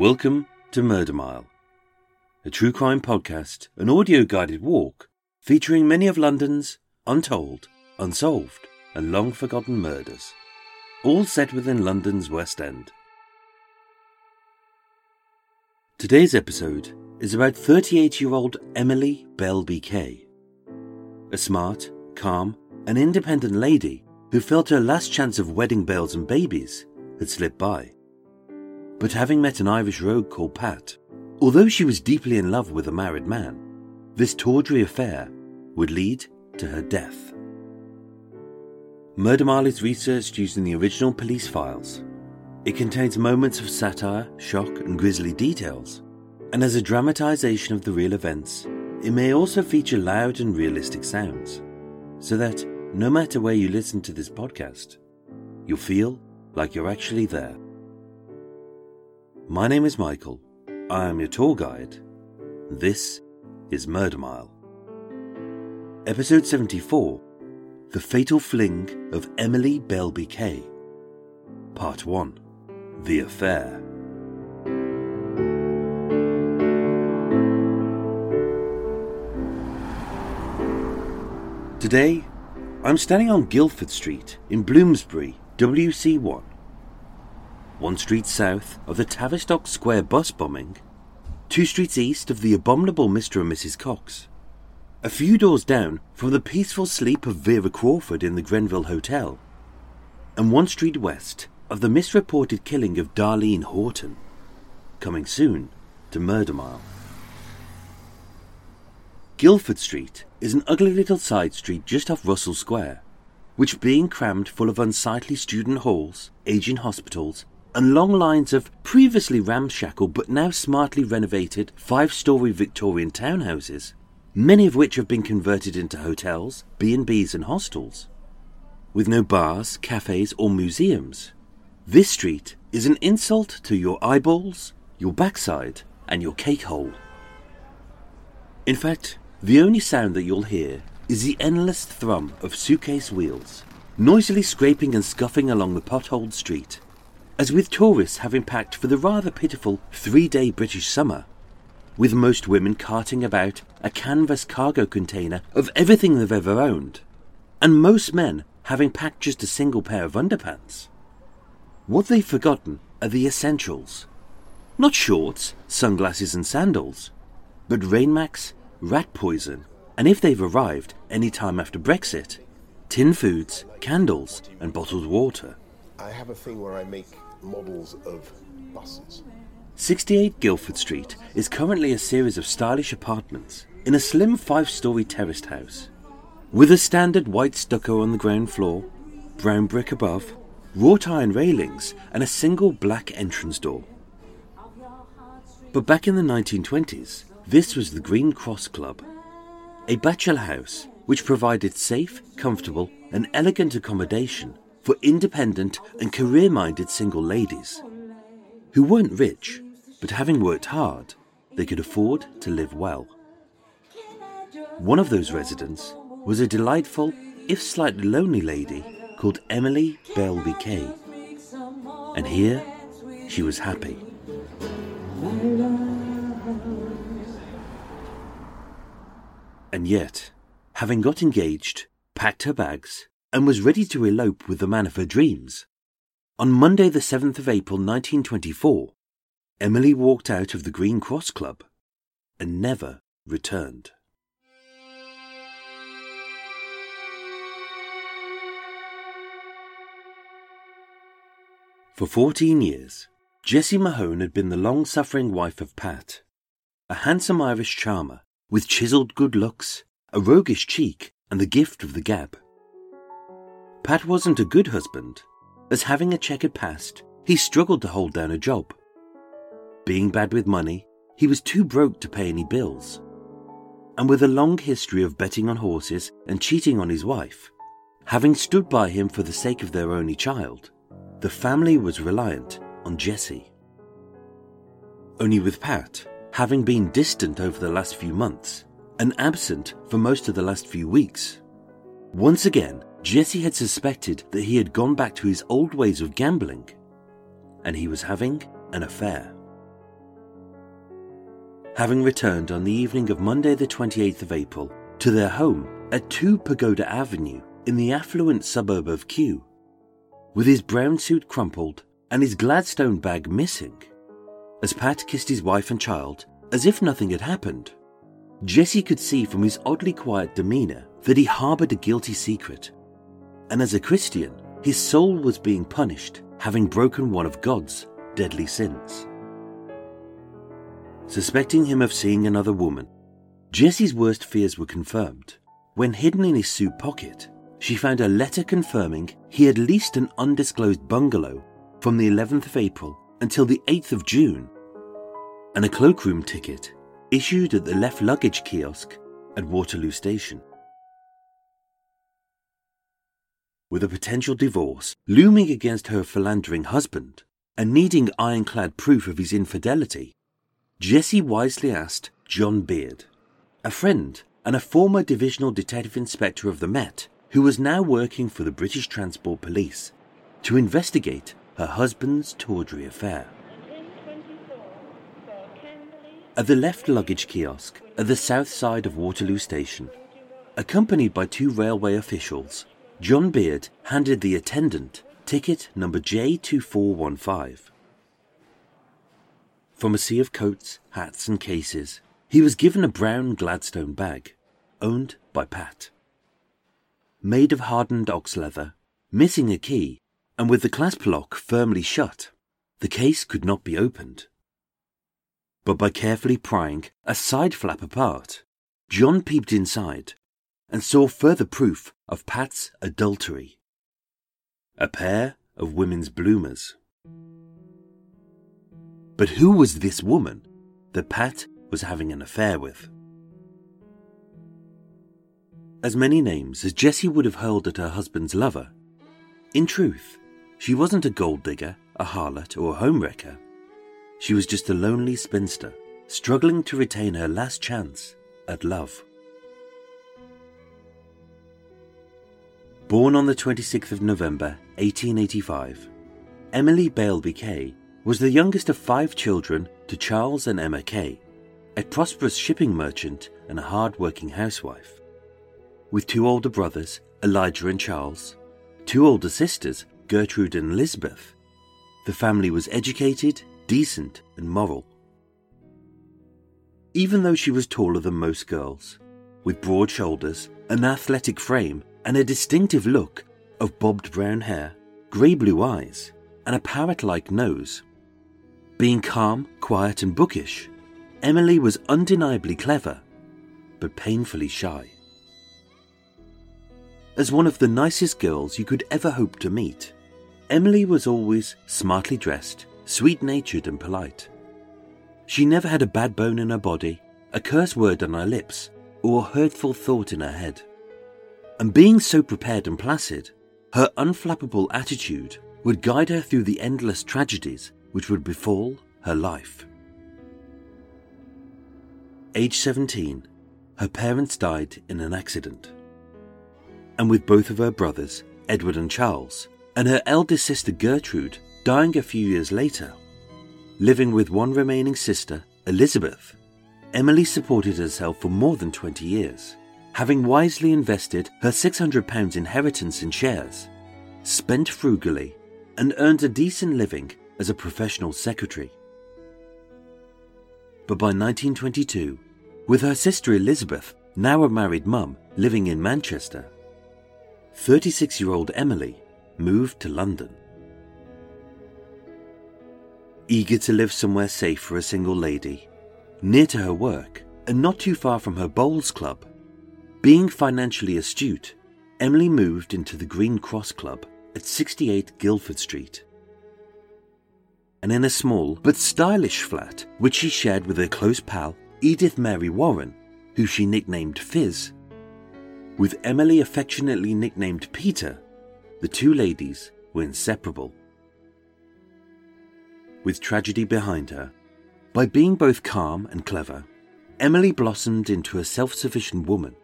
Welcome to Murder Mile, a true crime podcast, an audio guided walk featuring many of London's untold, unsolved, and long forgotten murders, all set within London's West End. Today's episode is about 38 year old Emily Beilby Kay, a smart, calm, and independent lady who felt her last chance of wedding bells and babies had slipped by. But having met an Irish rogue called Pat, although she was deeply in love with a married man, this tawdry affair would lead to her death. Murder Mile is researched using the original police files. It contains moments of satire, shock, and grisly details, and as a dramatization of the real events, it may also feature loud and realistic sounds, so that no matter where you listen to this podcast, you'll feel like you're actually there. My name is Michael. I am your tour guide. This is Murder Mile. Episode 74 The Fatal Fling of Emily Beilby Kay. Part 1 The Affair. Today, I'm standing on Guildford Street in Bloomsbury, WC1 one street south of the Tavistock Square bus bombing, two streets east of the abominable Mr. and Mrs. Cox, a few doors down from the peaceful sleep of Vera Crawford in the Grenville Hotel, and one street west of the misreported killing of Darlene Horton, coming soon to Murder Mile. Guildford Street is an ugly little side street just off Russell Square, which being crammed full of unsightly student halls, aging hospitals, and long lines of previously ramshackle but now smartly renovated five story Victorian townhouses, many of which have been converted into hotels, B&Bs and hostels. With no bars, cafes or museums, this street is an insult to your eyeballs, your backside and your cake hole. In fact, the only sound that you'll hear is the endless thrum of suitcase wheels, noisily scraping and scuffing along the potholed street as with tourists having packed for the rather pitiful three day British summer, with most women carting about a canvas cargo container of everything they've ever owned, and most men having packed just a single pair of underpants. What they've forgotten are the essentials. Not shorts, sunglasses, and sandals, but Rainmax, rat poison, and if they've arrived any time after Brexit, tin foods, candles, and bottled water. I have a thing where I make models of buses. 68 Guildford Street is currently a series of stylish apartments in a slim five story terraced house. With a standard white stucco on the ground floor, brown brick above, wrought iron railings, and a single black entrance door. But back in the 1920s, this was the Green Cross Club, a bachelor house which provided safe, comfortable, and elegant accommodation for independent and career minded single ladies who weren't rich, but having worked hard, they could afford to live well. One of those residents was a delightful, if slightly lonely lady called Emily Beilby Kay. And here she was happy. And yet, having got engaged, packed her bags, and was ready to elope with the man of her dreams. On Monday, the 7th of April 1924, Emily walked out of the Green Cross Club and never returned. For 14 years, Jessie Mahon had been the long suffering wife of Pat, a handsome Irish charmer with chiselled good looks, a roguish cheek, and the gift of the gab. Pat wasn't a good husband, as having a checkered past, he struggled to hold down a job. Being bad with money, he was too broke to pay any bills. And with a long history of betting on horses and cheating on his wife, having stood by him for the sake of their only child, the family was reliant on Jessie. Only with Pat, having been distant over the last few months and absent for most of the last few weeks, once again, Jessie had suspected that he had gone back to his old ways of gambling and he was having an affair. Having returned on the evening of Monday, the 28th of April, to their home at 2 Pagoda Avenue in the affluent suburb of Kew, with his brown suit crumpled and his Gladstone bag missing, as Pat kissed his wife and child as if nothing had happened, Jessie could see from his oddly quiet demeanour that he harboured a guilty secret. And as a Christian, his soul was being punished, having broken one of God's deadly sins. Suspecting him of seeing another woman, Jessie's worst fears were confirmed when, hidden in his suit pocket, she found a letter confirming he had leased an undisclosed bungalow from the 11th of April until the 8th of June, and a cloakroom ticket issued at the left luggage kiosk at Waterloo Station. With a potential divorce looming against her philandering husband and needing ironclad proof of his infidelity, Jessie wisely asked John Beard, a friend and a former divisional detective inspector of the Met, who was now working for the British Transport Police, to investigate her husband's tawdry affair. At the left luggage kiosk at the south side of Waterloo Station, accompanied by two railway officials, John Beard handed the attendant ticket number J2415. From a sea of coats, hats, and cases, he was given a brown Gladstone bag, owned by Pat. Made of hardened ox leather, missing a key, and with the clasp lock firmly shut, the case could not be opened. But by carefully prying a side flap apart, John peeped inside and saw further proof of Pat's adultery. A pair of women's bloomers. But who was this woman that Pat was having an affair with? As many names as Jessie would have hurled at her husband's lover, in truth, she wasn't a gold digger, a harlot, or a homewrecker. She was just a lonely spinster, struggling to retain her last chance at love. Born on the 26th of November 1885, Emily Beilby Kay was the youngest of five children to Charles and Emma Kay, a prosperous shipping merchant and a hard-working housewife. With two older brothers, Elijah and Charles, two older sisters, Gertrude and Elizabeth, the family was educated, decent, and moral. Even though she was taller than most girls, with broad shoulders, an athletic frame, and a distinctive look of bobbed brown hair, grey blue eyes, and a parrot like nose. Being calm, quiet, and bookish, Emily was undeniably clever, but painfully shy. As one of the nicest girls you could ever hope to meet, Emily was always smartly dressed, sweet natured, and polite. She never had a bad bone in her body, a curse word on her lips, or a hurtful thought in her head. And being so prepared and placid, her unflappable attitude would guide her through the endless tragedies which would befall her life. Age 17, her parents died in an accident. And with both of her brothers, Edward and Charles, and her eldest sister Gertrude dying a few years later. Living with one remaining sister, Elizabeth, Emily supported herself for more than 20 years, having wisely invested her £600 inheritance in shares, spent frugally, and earned a decent living as a professional secretary. But by 1922, with her sister Elizabeth, now a married mum, living in Manchester, 36 year old Emily moved to London. Eager to live somewhere safe for a single lady, near to her work, and not too far from her bowls club, being financially astute, Emily moved into the Green Cross Club at 68 Guildford Street. And in a small but stylish flat, which she shared with her close pal, Edith Mary Warren, who she nicknamed Fizz. With Emily affectionately nicknamed Peter, the two ladies were inseparable. With tragedy behind her, by being both calm and clever, Emily blossomed into a self sufficient woman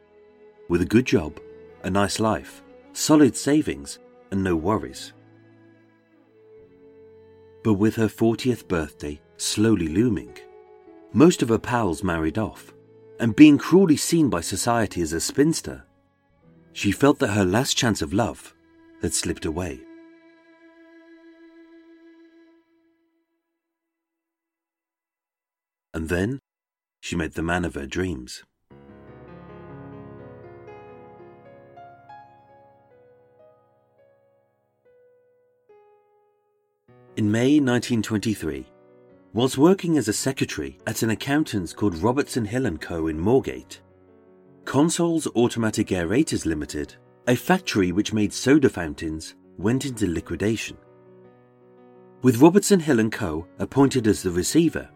with a good job, a nice life, solid savings, and no worries. But with her 40th birthday slowly looming, most of her pals married off, and being cruelly seen by society as a spinster, she felt that her last chance of love had slipped away. And then she met the man of her dreams. In May 1923, whilst working as a secretary at an accountant's called Robertson Hill & Co. in Moorgate, Consols Automatic Aerators Limited, a factory which made soda fountains, went into liquidation. With Robertson Hill & Co. appointed as the receiver,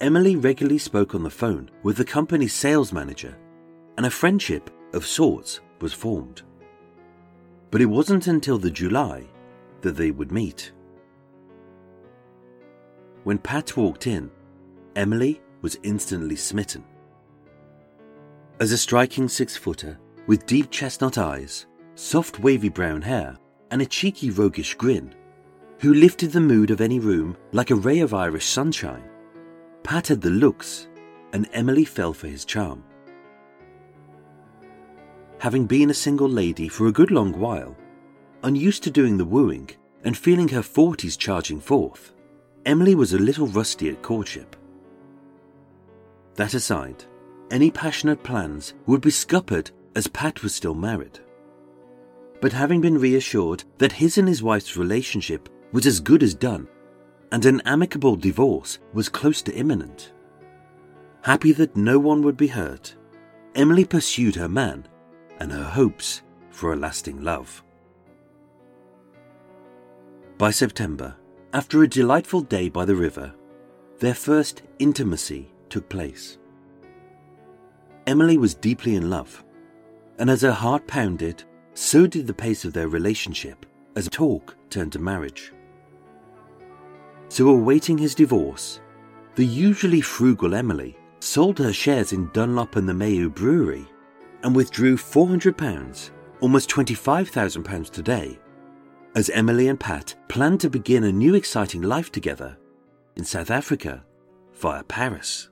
Emily regularly spoke on the phone with the company's sales manager, and a friendship of sorts was formed. But it wasn't until the July that they would meet. When Pat walked in, Emily was instantly smitten. As a striking six footer with deep chestnut eyes, soft wavy brown hair, and a cheeky roguish grin, who lifted the mood of any room like a ray of Irish sunshine, Pat had the looks, and Emily fell for his charm. Having been a single lady for a good long while, unused to doing the wooing and feeling her forties charging forth, Emily was a little rusty at courtship. That aside, any passionate plans would be scuppered as Pat was still married. But having been reassured that his and his wife's relationship was as good as done, and an amicable divorce was close to imminent, happy that no one would be hurt, Emily pursued her man and her hopes for a lasting love. By September, after a delightful day by the river, their first intimacy took place. Emily was deeply in love, and as her heart pounded, so did the pace of their relationship as talk turned to marriage. So, awaiting his divorce, the usually frugal Emily sold her shares in Dunlop and the Mayu Brewery and withdrew £400, almost £25,000 today, as Emily and Pat planned to begin a new exciting life together in South Africa via Paris.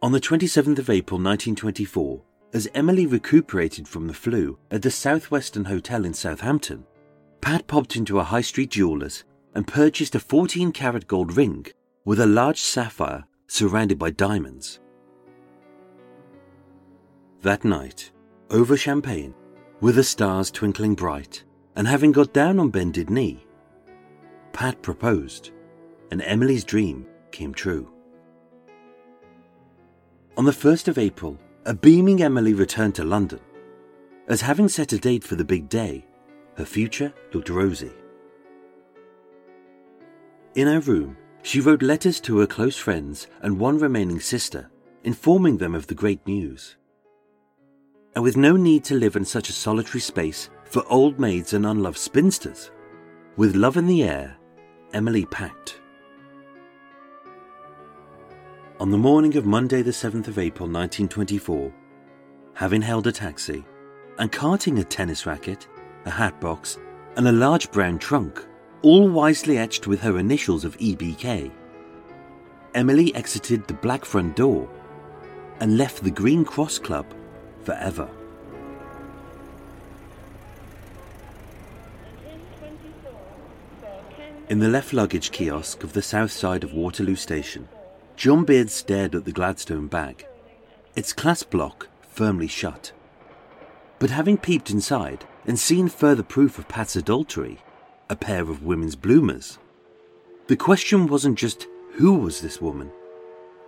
On the 27th of April 1924, as Emily recuperated from the flu at the Southwestern Hotel in Southampton, Pat popped into a high street jeweller's and purchased a 14 carat gold ring with a large sapphire surrounded by diamonds. That night, over champagne, with the stars twinkling bright, and having got down on bended knee, Pat proposed, and Emily's dream came true. On the 1st of April, a beaming Emily returned to London. As having set a date for the big day, her future looked rosy. In her room, she wrote letters to her close friends and one remaining sister, informing them of the great news and with no need to live in such a solitary space for old maids and unloved spinsters. With love in the air, Emily packed. On the morning of Monday, the 7th of April 1924, having held a taxi and carting a tennis racket, a hat box, and a large brown trunk, all wisely etched with her initials of EBK, Emily exited the black front door and left the Green Cross Club forever. In the left luggage kiosk of the south side of Waterloo Station, John Beard stared at the Gladstone bag, its clasp lock firmly shut. But having peeped inside and seen further proof of Pat's adultery, a pair of women's bloomers, the question wasn't just who was this woman,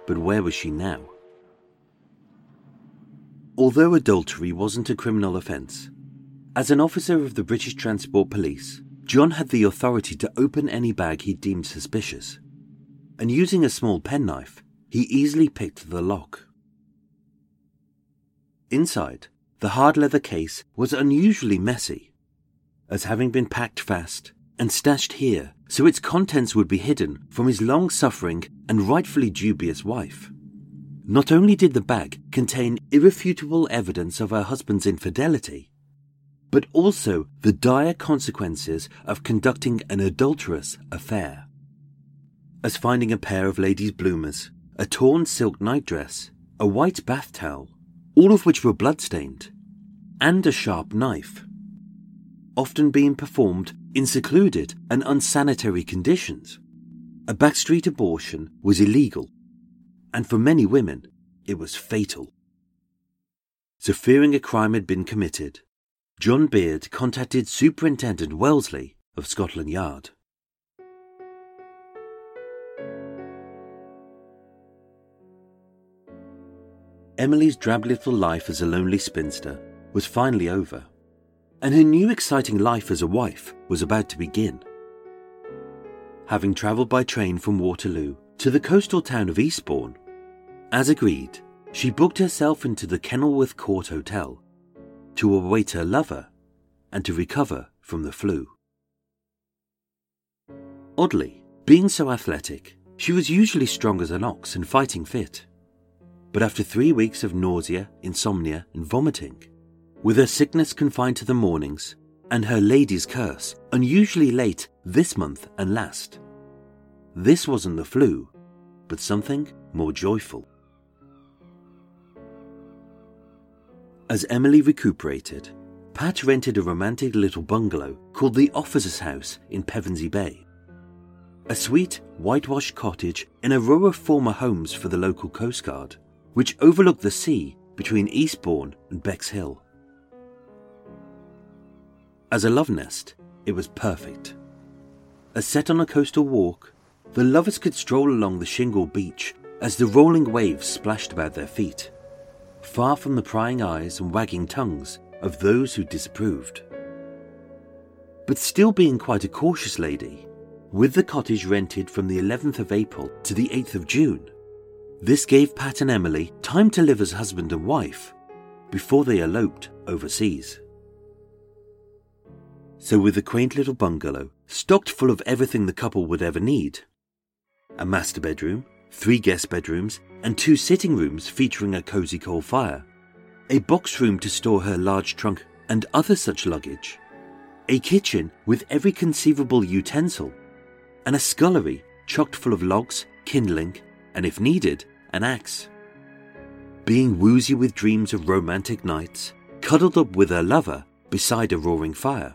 but where was she now? Although adultery wasn't a criminal offence, as an officer of the British Transport Police, John had the authority to open any bag he deemed suspicious, and using a small penknife, he easily picked the lock. Inside, the hard leather case was unusually messy, as having been packed fast and stashed here so its contents would be hidden from his long suffering and rightfully dubious wife. Not only did the bag contain irrefutable evidence of her husband's infidelity, but also the dire consequences of conducting an adulterous affair. As finding a pair of ladies' bloomers, a torn silk nightdress, a white bath towel, all of which were bloodstained, and a sharp knife, often being performed in secluded and unsanitary conditions. A backstreet abortion was illegal, and for many women, it was fatal. So, fearing a crime had been committed, John Beard contacted Superintendent Wellesley of Scotland Yard. Emily's drab little life as a lonely spinster was finally over, and her new exciting life as a wife was about to begin. Having travelled by train from Waterloo to the coastal town of Eastbourne, as agreed, she booked herself into the Kenilworth Court Hotel to await her lover and to recover from the flu. Oddly, being so athletic, she was usually strong as an ox and fighting fit. But after three weeks of nausea, insomnia, and vomiting, with her sickness confined to the mornings and her lady's curse unusually late this month and last, this wasn't the flu, but something more joyful. As Emily recuperated, Pat rented a romantic little bungalow called the Officer's House in Pevensey Bay. A sweet, whitewashed cottage in a row of former homes for the local Coast Guard, which overlooked the sea between Eastbourne and Bexhill. As a love nest, it was perfect. As set on a coastal walk, the lovers could stroll along the shingle beach as the rolling waves splashed about their feet far from the prying eyes and wagging tongues of those who disapproved. But still being quite a cautious lady, with the cottage rented from the 11th of April to the 8th of June, this gave Pat and Emily time to live as husband and wife before they eloped overseas. So, with the quaint little bungalow stocked full of everything the couple would ever need a master bedroom, three guest bedrooms, and two sitting rooms featuring a cosy coal fire, a box room to store her large trunk and other such luggage, a kitchen with every conceivable utensil, and a scullery chocked full of logs, kindling, and if needed, an axe. Being woozy with dreams of romantic nights, cuddled up with her lover beside a roaring fire.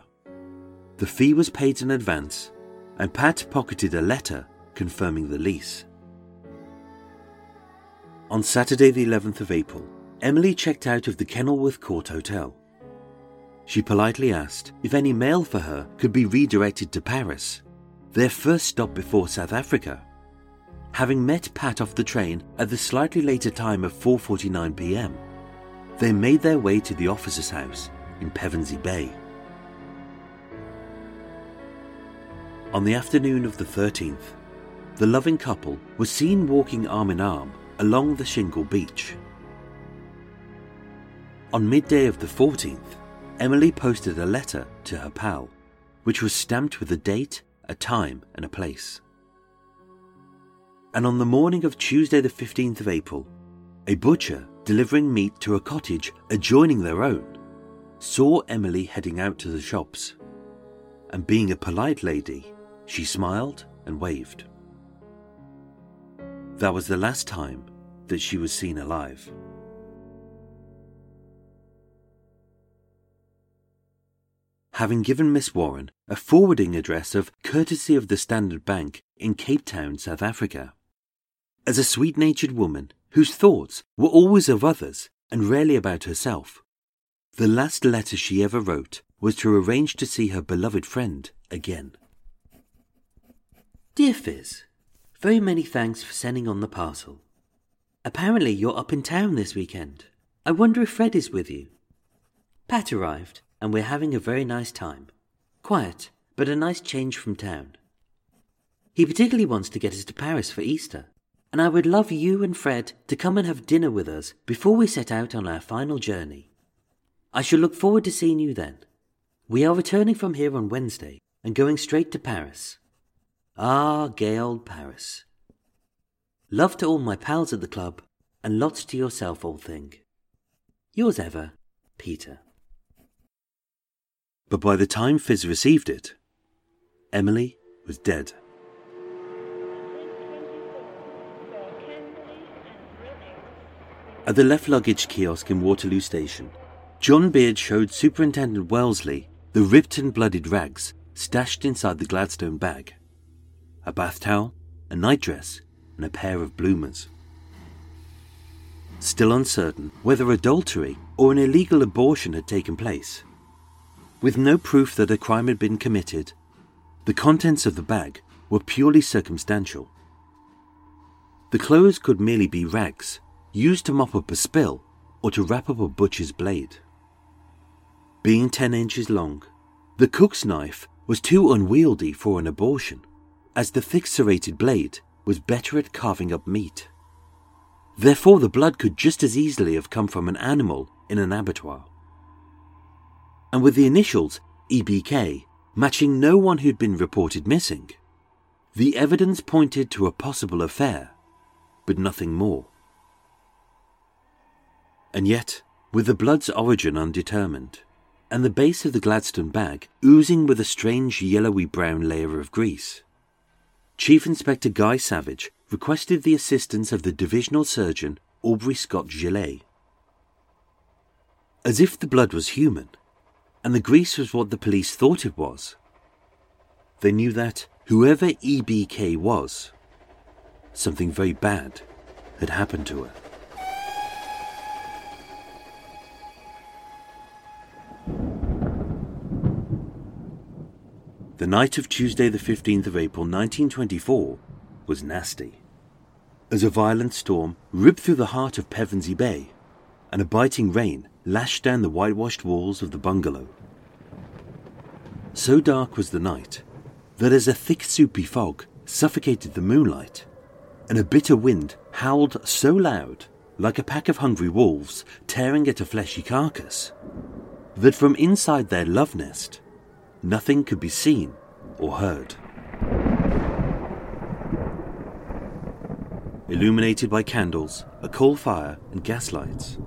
The fee was paid in advance, and Pat pocketed a letter confirming the lease. On Saturday, the 11th of April, Emily checked out of the Kenilworth Court Hotel. She politely asked if any mail for her could be redirected to Paris, their first stop before South Africa. Having met Pat off the train at the slightly later time of 4:49 p.m., they made their way to the officer's house in Pevensey Bay. On the afternoon of the 13th, the loving couple was seen walking arm in arm along the shingle beach. On midday of the 14th, Emily posted a letter to her pal, which was stamped with a date, a time, and a place. And on the morning of Tuesday, the 15th of April, a butcher delivering meat to a cottage adjoining their own saw Emily heading out to the shops. And being a polite lady, she smiled and waved. That was the last time that she was seen alive. Having given Miss Warren a forwarding address of courtesy of the Standard Bank in Cape Town, South Africa. As a sweet natured woman whose thoughts were always of others and rarely about herself, the last letter she ever wrote was to arrange to see her beloved friend again. Dear Fizz, very many thanks for sending on the parcel. Apparently you're up in town this weekend. I wonder if Fred is with you. Pat arrived, and we're having a very nice time. Quiet, but a nice change from town. He particularly wants to get us to Paris for Easter, and I would love you and Fred to come and have dinner with us before we set out on our final journey. I shall look forward to seeing you then. We are returning from here on Wednesday and going straight to Paris. Ah, gay old Paris. Love to all my pals at the club, and lots to yourself, old thing. Yours ever, Peter. But by the time Fizz received it, Emily was dead. At the left luggage kiosk in Waterloo Station, John Beard showed Superintendent Wellesley the ripped and bloodied rags stashed inside the Gladstone bag a bath towel, a nightdress, and a pair of bloomers. Still uncertain whether adultery or an illegal abortion had taken place. With no proof that a crime had been committed, the contents of the bag were purely circumstantial. The clothes could merely be rags, used to mop up a spill or to wrap up a butcher's blade. Being 10 inches long, the cook's knife was too unwieldy for an abortion, as the thick serrated blade was better at carving up meat. Therefore, the blood could just as easily have come from an animal in an abattoir. And with the initials EBK matching no one who'd been reported missing, the evidence pointed to a possible affair, but nothing more. And yet, with the blood's origin undetermined, and the base of the Gladstone bag oozing with a strange yellowy brown layer of grease, Chief Inspector Guy Savage requested the assistance of the divisional surgeon Aubrey Scott Gillet. As if the blood was human, and the grease was what the police thought it was, they knew that whoever EBK was, something very bad had happened to her. The night of Tuesday, the 15th of April 1924, was nasty. As a violent storm ripped through the heart of Pevensey Bay, and a biting rain lashed down the whitewashed walls of the bungalow. So dark was the night that as a thick soupy fog suffocated the moonlight, and a bitter wind howled so loud, like a pack of hungry wolves tearing at a fleshy carcass, that from inside their love nest nothing could be seen or heard. Illuminated by candles, a coal fire, and gas lights.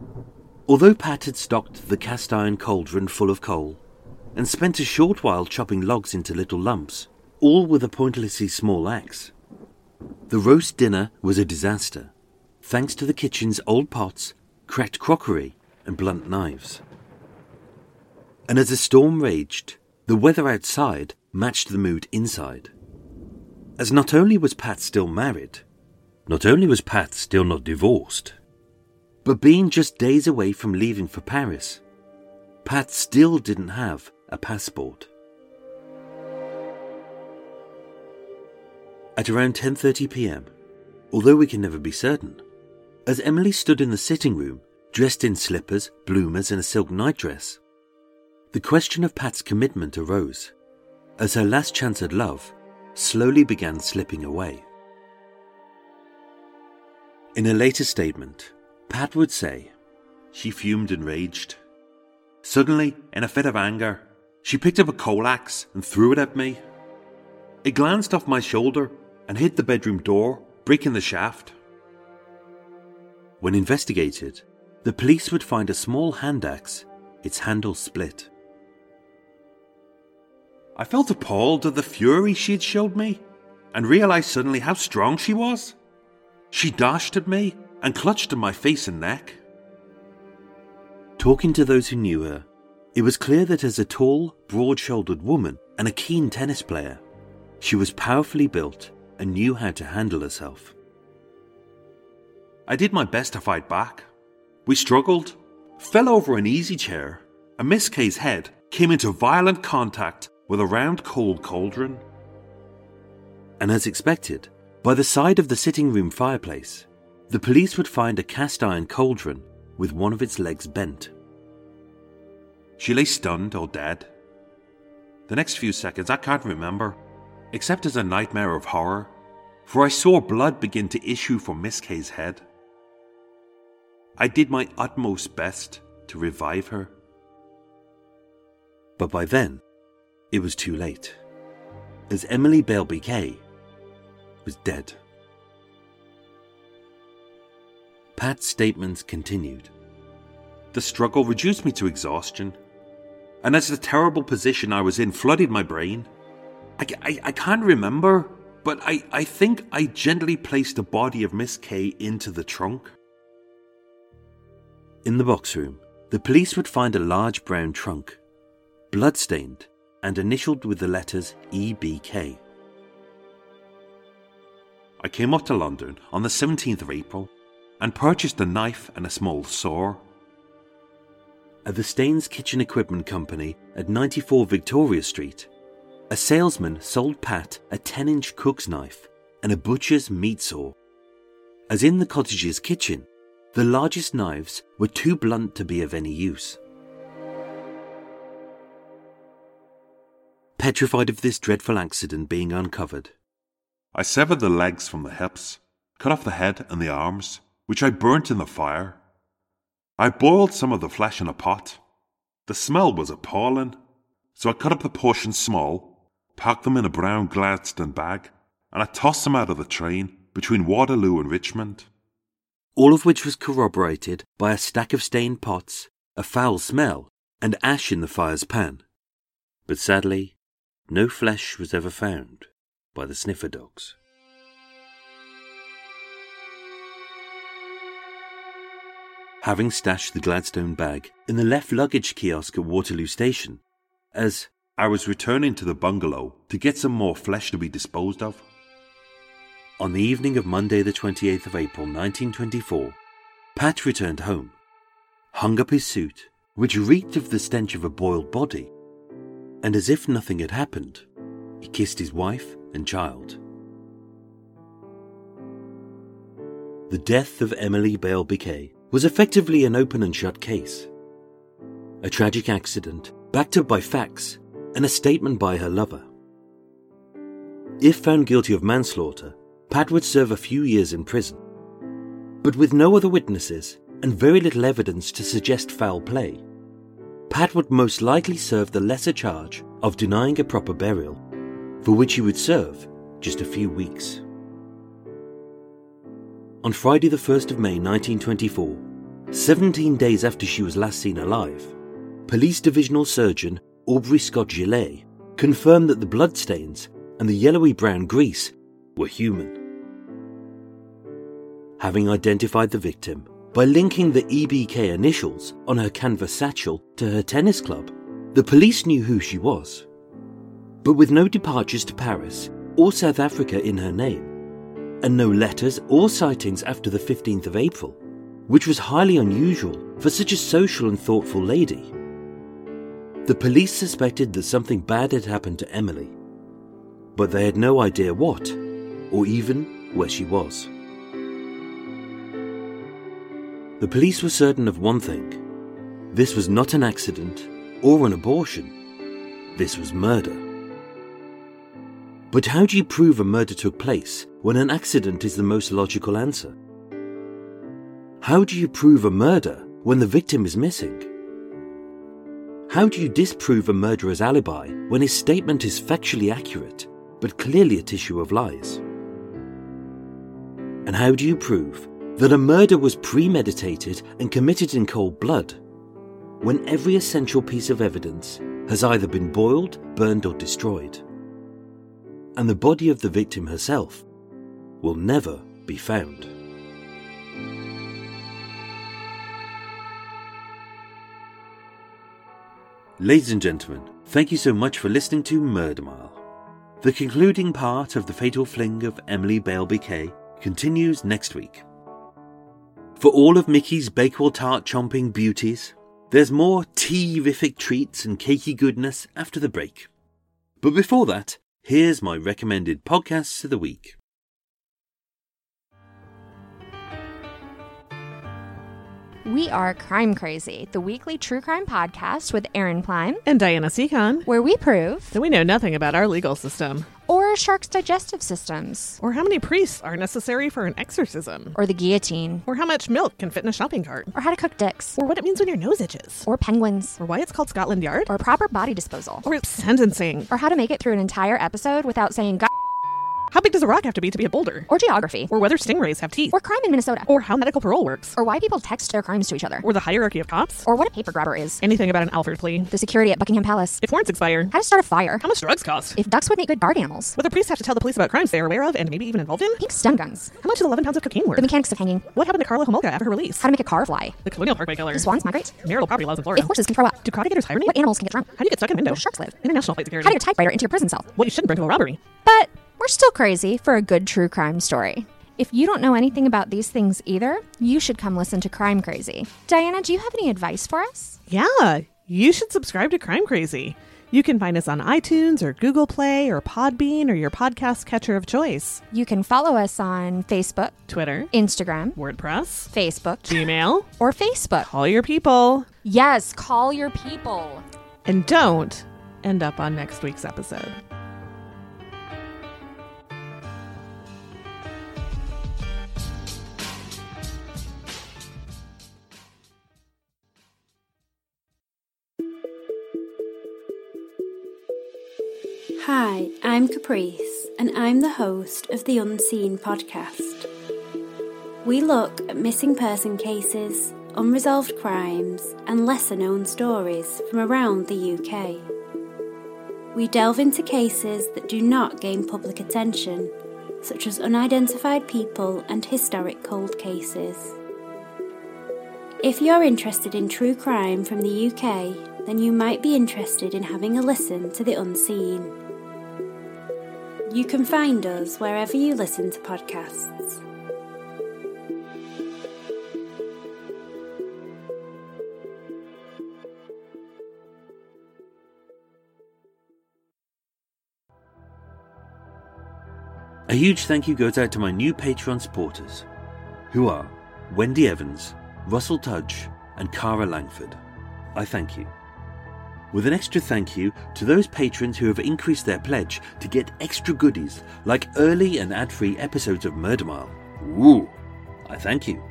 Although Pat had stocked the cast iron cauldron full of coal and spent a short while chopping logs into little lumps, all with a pointlessly small axe, the roast dinner was a disaster, thanks to the kitchen's old pots, cracked crockery, and blunt knives. And as the storm raged, the weather outside matched the mood inside. As not only was Pat still married, not only was Pat still not divorced, but being just days away from leaving for Paris, Pat still didn't have a passport. At around 10:30 p.m., although we can never be certain, as Emily stood in the sitting room, dressed in slippers, bloomers, and a silk nightdress, the question of Pat's commitment arose, as her last chance at love slowly began slipping away. In a later statement, Pat would say, She fumed and raged. Suddenly, in a fit of anger, she picked up a coal axe and threw it at me. It glanced off my shoulder and hit the bedroom door, breaking the shaft. When investigated, the police would find a small hand axe, its handle split. I felt appalled at the fury she had showed me, and realized suddenly how strong she was. She dashed at me and clutched at my face and neck. Talking to those who knew her, It was clear that as a tall, broad shouldered woman and a keen tennis player, she was powerfully built and knew how to handle herself. I did my best to fight back. We struggled, fell over an easy chair, and Miss Kay's head came into violent contact with a round cold cauldron. And as expected, by the side of the sitting room fireplace, the police would find a cast iron cauldron with one of its legs bent. She lay stunned or dead. The next few seconds I can't remember, except as a nightmare of horror, for I saw blood begin to issue from Miss Kay's head. I did my utmost best to revive her. But by then, it was too late, as Emily Beilby Kay was dead. Pat's statements continued. The struggle reduced me to exhaustion, and as the terrible position I was in flooded my brain, I, I, I can't remember, but I, I think I gently placed the body of Miss Kay into the trunk. In the box room, the police would find a large brown trunk, blood-stained and initialed with the letters EBK. I came up to London on the 17th of April and purchased a knife and a small saw. At the Staines Kitchen Equipment Company at 94 Victoria Street, a salesman sold Pat a 10 inch cook's knife and a butcher's meat saw. As in the cottage's kitchen, the largest knives were too blunt to be of any use. Petrified of this dreadful accident being uncovered, I severed the legs from the hips, cut off the head and the arms, which I burnt in the fire. I boiled some of the flesh in a pot. The smell was appalling, so I cut up the portions small, packed them in a brown Gladstone bag, and I tossed them out of the train between Waterloo and Richmond. All of which was corroborated by a stack of stained pots, a foul smell, and ash in the fire's pan. But sadly, no flesh was ever found by the sniffer dogs. having stashed the Gladstone bag in the left luggage kiosk at Waterloo Station, as I was returning to the bungalow to get some more flesh to be disposed of. On the evening of Monday, the 28th of April 1924, Pat returned home, hung up his suit, which reeked of the stench of a boiled body, and as if nothing had happened, he kissed his wife and child. The death of Emily Beilby Kay was effectively an open and shut case. A tragic accident, backed up by facts, and a statement by her lover. If found guilty of manslaughter, Pat would serve a few years in prison. But with no other witnesses and very little evidence to suggest foul play, Pat would most likely serve the lesser charge of denying a proper burial, for which he would serve just a few weeks. On Friday, the 1st of May 1924, 17 days after she was last seen alive, Police Divisional Surgeon Aubrey Scott Gillet confirmed that the bloodstains and the yellowy brown grease were human. Having identified the victim by linking the EBK initials on her canvas satchel to her tennis club, the police knew who she was. But with no departures to Paris or South Africa in her name, and no letters or sightings after the 15th of April, which was highly unusual for such a social and thoughtful lady. The police suspected that something bad had happened to Emily, but they had no idea what, or even where she was. The police were certain of one thing this was not an accident or an abortion, this was murder. But how do you prove a murder took place when an accident is the most logical answer? How do you prove a murder when the victim is missing? How do you disprove a murderer's alibi when his statement is factually accurate, but clearly a tissue of lies? And how do you prove that a murder was premeditated and committed in cold blood when every essential piece of evidence has either been boiled, burned, or destroyed? and the body of the victim herself will never be found. Ladies and gentlemen, thank you so much for listening to Murder Mile. The concluding part of the fatal fling of Emily Beilby Kay continues next week. For all of Mickey's Bakewell tart chomping beauties, there's more tea-rific treats and cakey goodness after the break. But before that, here's my recommended podcasts of the week. We are Crime Crazy, the weekly true crime podcast with Aaron Klein, And Diana Seacon. where we prove That we know nothing about our legal system, or sharks' digestive systems, or how many priests are necessary for an exorcism, or the guillotine, or how much milk can fit in a shopping cart, or how to cook dicks, or what it means when your nose itches, or penguins, or why it's called Scotland Yard, or proper body disposal, or sentencing. or how to make it through an entire episode without saying God How big does a rock have to be to be a boulder? or geography, Or whether stingrays have teeth, or crime in Minnesota, or how medical parole works, or why people text their crimes to each other, or the hierarchy of cops, or what a paper grabber is, anything about an Alford plea, the security at Buckingham Palace, if warrants expire, how to start a fire, how much drugs cost, if ducks would make good guard animals, whether priests have to tell the police about crimes they are aware of and maybe even involved in, pink stun guns, how much is 11 pounds of cocaine worth, the mechanics of hanging, what happened to Karla Homolka after her release, how to make a car fly, the Colonial Parkway killer, do swans migrate, marital property laws in Florida, if horses can throw up, do hire me? what animals can get drunk, How do you get stuck in a window? where do sharks live, International flight security. how to get a typewriter into your prison cell. what you shouldn't bring to a robbery. But we're still crazy for a good true crime story. If you don't know anything about these things either, you should come listen to Crime Crazy. Diana, do you have any advice for us? Yeah, you should subscribe to Crime Crazy. You can find us on iTunes or Google Play or Podbean or your podcast catcher of choice. You can follow us on Facebook, Twitter, Instagram, WordPress, Facebook, Gmail. or Facebook. Call your people. Yes, call your people. And don't end up on next week's episode. Hi, I'm Caprice, and I'm the host of the Unseen podcast. We look at missing person cases, unresolved crimes, and lesser known stories from around the UK. We delve into cases that do not gain public attention, such as unidentified people and historic cold cases. If you're interested in true crime from the UK, then you might be interested in having a listen to The Unseen. You can find us wherever you listen to podcasts. A huge thank you goes out to my new Patreon supporters, who are Wendy Evans, Russell Tudge, and Cara Langford. I thank you. With an extra thank you to those patrons who have increased their pledge to get extra goodies like early and ad free episodes of Murder Mile. Ooh, I thank you.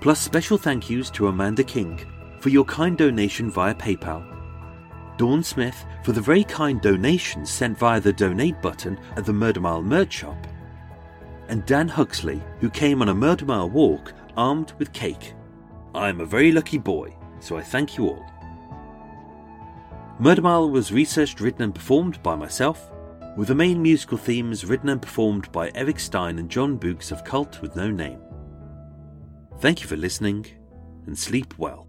Plus, special thank yous to Amanda King for your kind donation via PayPal Dawn Smith for the very kind donations sent via the donate button at the Murder Mile merch shop, and Dan Huxley, who came on a Murder Mile walk armed with cake. I am a very lucky boy, so I thank you all. Murder Mile was researched, written, and performed by myself, with the main musical themes written and performed by Erik Stein and Jon Boux of Cult with No Name. Thank you for listening, and sleep well.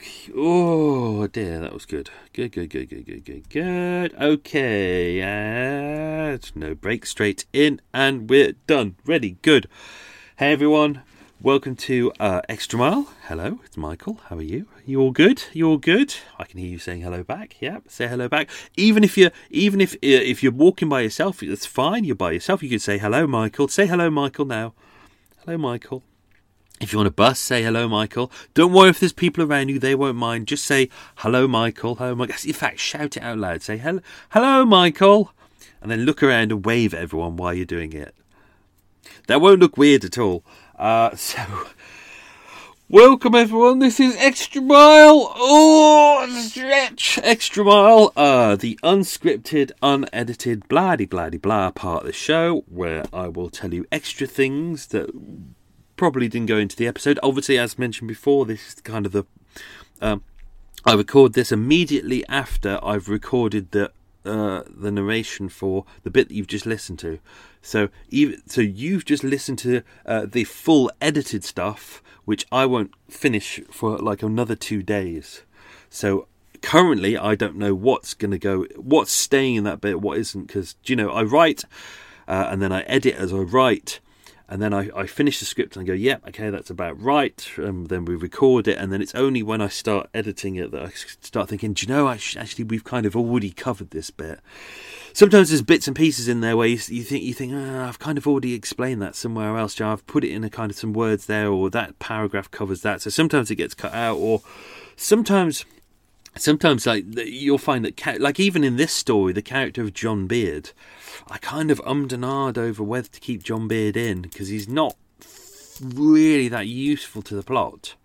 Oh dear, that was good. Good, good, good, good, good, good, good. Okay, and no break, straight in, and we're done. Ready, good. Hey everyone, welcome to uh, Extra Mile. Hello, it's Michael. How are you? You all good? You all good? I can hear you saying hello back. Yeah, say hello back. Even if you're, even if uh, if you're walking by yourself, that's fine. You're by yourself. You can say hello, Michael. Say hello, Michael. Now, hello, Michael. If you're on a bus, say hello, Michael. Don't worry if there's people around you; they won't mind. Just say hello, Michael. Hello, Michael. In fact, shout it out loud. Say hello, hello, Michael, and then look around and wave at everyone while you're doing it. That won't look weird at all. Uh, so, welcome everyone. This is Extra Mile. Oh, stretch Extra Mile. Uh, the unscripted, unedited, bloody, bloody, blah part of the show where I will tell you extra things that probably didn't go into the episode. Obviously, as mentioned before, this is kind of the. Um, I record this immediately after I've recorded the uh, the narration for the bit that you've just listened to. So even so, you've just listened to uh, the full edited stuff, which I won't finish for like another two days. So currently, I don't know what's going to go, what's staying in that bit, what isn't, because you know I write uh, and then I edit as I write and then I, I finish the script and I go, yeah, okay, that's about right. And then we record it, and then it's only when I start editing it that I start thinking, do you know, actually, we've kind of already covered this bit. Sometimes there's bits and pieces in there where you, you think, you think, oh, I've kind of already explained that somewhere else. You know, I've put it in a kind of some words there, or that paragraph covers that. So sometimes it gets cut out, or sometimes sometimes like you'll find that like even in this story the character of john beard I kind of ummed and ahed over whether to keep John Beard in because he's not really that useful to the plot.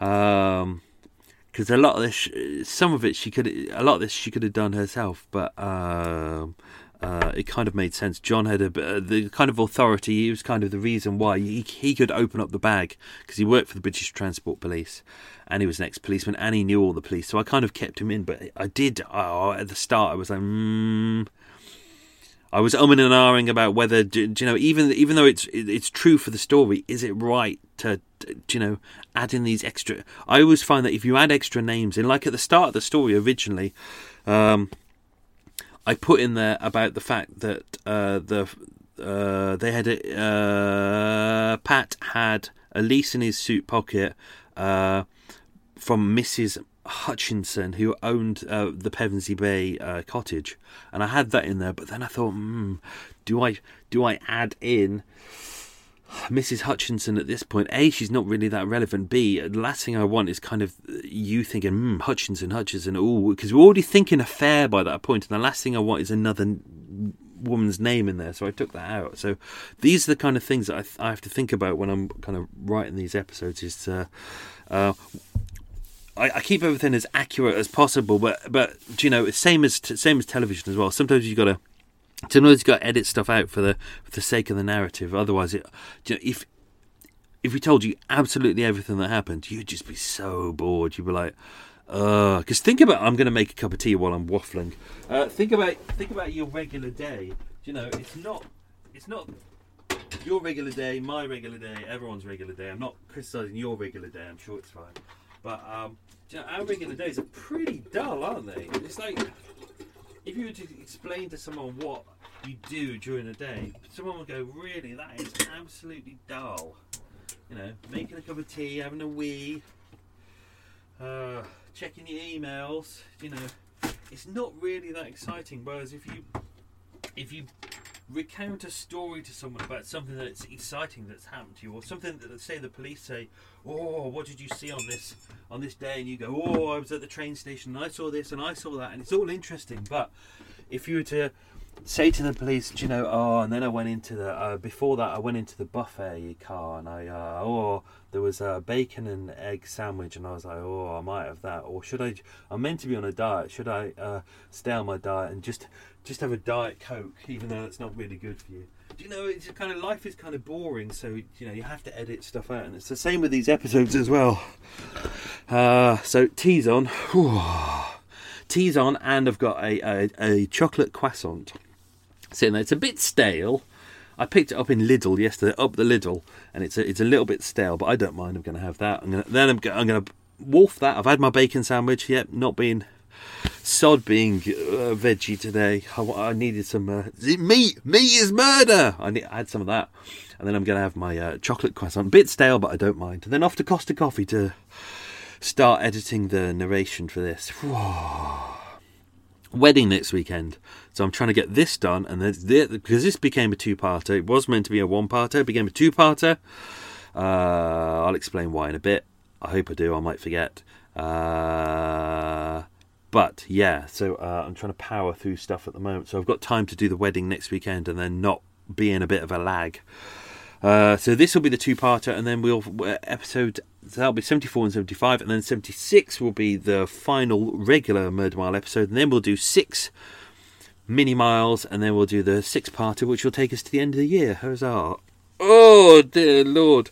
Um, because a lot of this, some of it she could, a lot of this she could have done herself, but um, uh, it kind of made sense. John had a uh, the kind of authority. He was kind of the reason why he, he could open up the bag because he worked for the British Transport Police, and he was an ex-policeman, and he knew all the police. So I kind of kept him in. But I did oh, at the start. I was like, mm, I was umming and ahhing about whether do, you know even even though it's it's true for the story, is it right to, to you know add in these extra? I always find that if you add extra names in, like at the start of the story originally, um, I put in there about the fact that uh, the uh, they had a, uh, Pat had a lease in his suit pocket uh, from Mrs. Hutchinson, who owned uh, the Pevensey Bay uh, cottage, and I had that in there. But then I thought, hmm, do I do I add in Mrs. Hutchinson at this point? A, she's not really that relevant. B, the last thing I want is kind of you thinking, hmm, Hutchinson, Hutchinson. Oh, because we're already thinking affair by that point, and the last thing I want is another woman's name in there. So I took that out. So these are the kind of things that I, th- I have to think about when I'm kind of writing these episodes. Is uh, uh, I, keep everything as accurate as possible, but but you know, same as same as television as well. Sometimes you got to sometimes you got to edit stuff out for the for the sake of the narrative. Otherwise, it you know, if if we told you absolutely everything that happened, you'd just be so bored. You'd be like, uh, because think about I'm going to make a cup of tea while I'm waffling. Uh, think about think about your regular day. You know, it's not it's not your regular day, my regular day, everyone's regular day. I'm not criticizing your regular day. I'm sure it's fine. But um, you know, our regular days are pretty dull, aren't they? It's like if you were to explain to someone what you do during the day, someone would go, "Really, that is absolutely dull." You know, making a cup of tea, having a wee, uh, checking your emails. You know, it's not really that exciting. Whereas if you if you recount a story to someone about something that's exciting that's happened to you, or something that say the police say, "Oh, what did you see on this on this day?" and you go, "Oh, I was at the train station and I saw this and I saw that," and it's all interesting. But if you were to say to the police, Do you know, oh, and then I went into the, uh, before that, I went into the buffet car and I, uh, oh, there was a bacon and egg sandwich, and I was like, oh, I might have that. Or should I, I'm meant to be on a diet, should I uh, stay on my diet and just, just have a Diet Coke, even though it's not really good for you? Do you know, it's kind of, life is kind of boring, so, you know, you have to edit stuff out, and it's the same with these episodes as well. Uh, so, teas on. teas on, and I've got a, a, a chocolate croissant sitting there. It's a bit stale. I picked it up in Lidl yesterday, up the Lidl, and it's a, it's a little bit stale, but I don't mind. I'm going to have that. I'm gonna, then I'm, I'm going to wolf that. I've had my bacon sandwich. Yep, not being sod being uh, veggie today. I, I needed some uh, meat. Meat is murder. I, need, I had some of that, and then I'm going to have my uh, chocolate croissant. Bit stale, but I don't mind. And then off to Costa Coffee to start editing the narration for this. Wedding next weekend. So I'm trying to get this done, and there's this, because this became a two-parter. It was meant to be a one-parter, it became a two-parter. Uh, I'll explain why in a bit. I hope I do. I might forget. Uh, but yeah, so uh, I'm trying to power through stuff at the moment. So I've got time to do the wedding next weekend, and then not be in a bit of a lag. Uh, so this will be the two-parter, and then we'll episode that'll be 74 and 75, and then 76 will be the final regular Murder Mile episode, and then we'll do six mini miles, and then we'll do the six-parter, which will take us to the end of the year. Huzzah! Oh dear lord!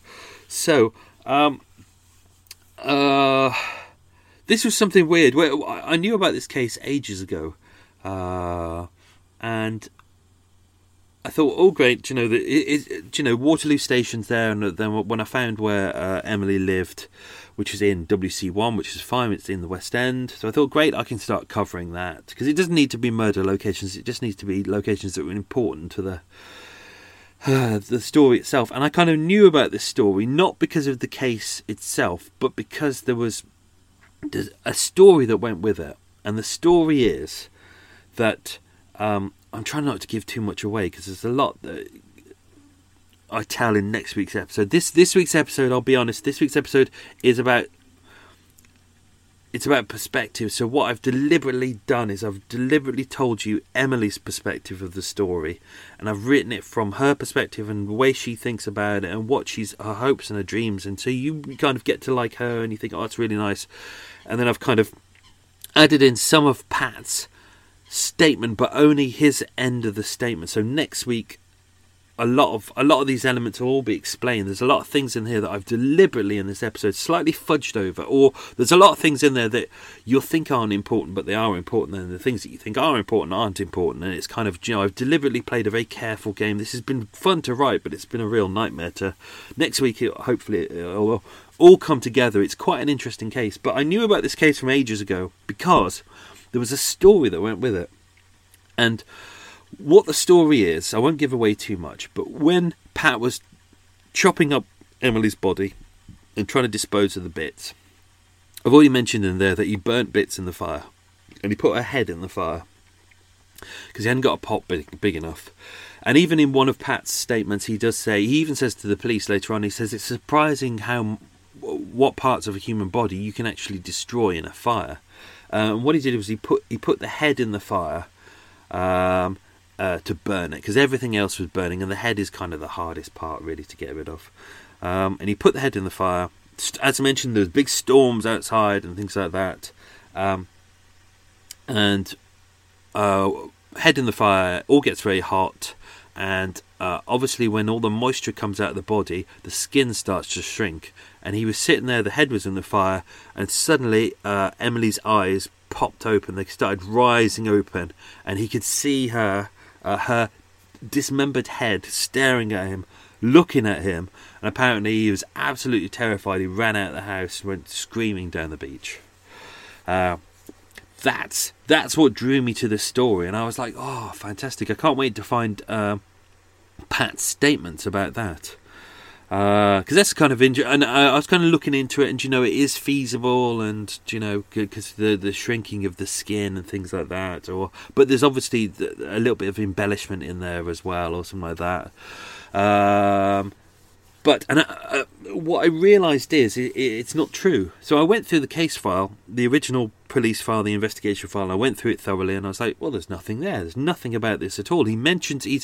So, um, uh, this was something weird. I knew about this case ages ago, uh, and I thought, oh great, you know, the, it, you know, Waterloo Station's there, and then when I found where uh, Emily lived, which is in WC1, which is fine, it's in the West End. So I thought, great, I can start covering that because it doesn't need to be murder locations; it just needs to be locations that were important to the uh, the story itself. And I kind of knew about this story not because of the case itself, but because there was a story that went with it, and the story is that. Um, I'm trying not to give too much away because there's a lot that I tell in next week's episode. This this week's episode, I'll be honest, this week's episode is about it's about perspective. So what I've deliberately done is I've deliberately told you Emily's perspective of the story, and I've written it from her perspective and the way she thinks about it and what she's her hopes and her dreams. And so you kind of get to like her and you think, oh, it's really nice. And then I've kind of added in some of Pat's statement, but only his end of the statement. So next week, a lot of a lot of these elements will all be explained. There's a lot of things in here that I've deliberately in this episode slightly fudged over, or there's a lot of things in there that you'll think aren't important, but they are important, and the things that you think are important aren't important. And it's kind of you know I've deliberately played a very careful game. This has been fun to write, but it's been a real nightmare to. Next week, it, hopefully, it'll all come together. It's quite an interesting case, but I knew about this case from ages ago because there was a story that went with it. And what the story is, I won't give away too much, but when Pat was chopping up Emily's body and trying to dispose of the bits, I've already mentioned in there that he burnt bits in the fire and he put her head in the fire because he hadn't got a pot big, big enough. And even in one of Pat's statements, he does say, he even says to the police later on, he says, it's surprising how what parts of a human body you can actually destroy in a fire. And what he did was he put he put the head in the fire um, uh, to burn it because everything else was burning, and the head is kind of the hardest part really to get rid of. Um, and he put the head in the fire. As I mentioned, there was big storms outside and things like that. Um, and uh, head in the fire, all gets very hot, and uh, obviously when all the moisture comes out of the body, the skin starts to shrink, and he was sitting there, the head was in the fire, and suddenly uh, Emily's eyes popped open. They started rising open, and he could see her, uh, her dismembered head staring at him, looking at him. And apparently, he was absolutely terrified. He ran out of the house and went screaming down the beach. Uh, that's that's what drew me to this story, and I was like, "Oh, fantastic! I can't wait to find uh, Pat's statements about that." Because that's kind of injury. And I, I, was kind of looking into it, and you know, it is feasible, and you know, because the the shrinking of the skin and things like that. Or but there's obviously a little bit of embellishment in there as well, or something like that. Um, but and uh, uh, what I realised is it, it's not true. So I went through the case file, the original police file, the investigation file. I went through it thoroughly, and I was like, well, there's nothing there. There's nothing about this at all. He mentions he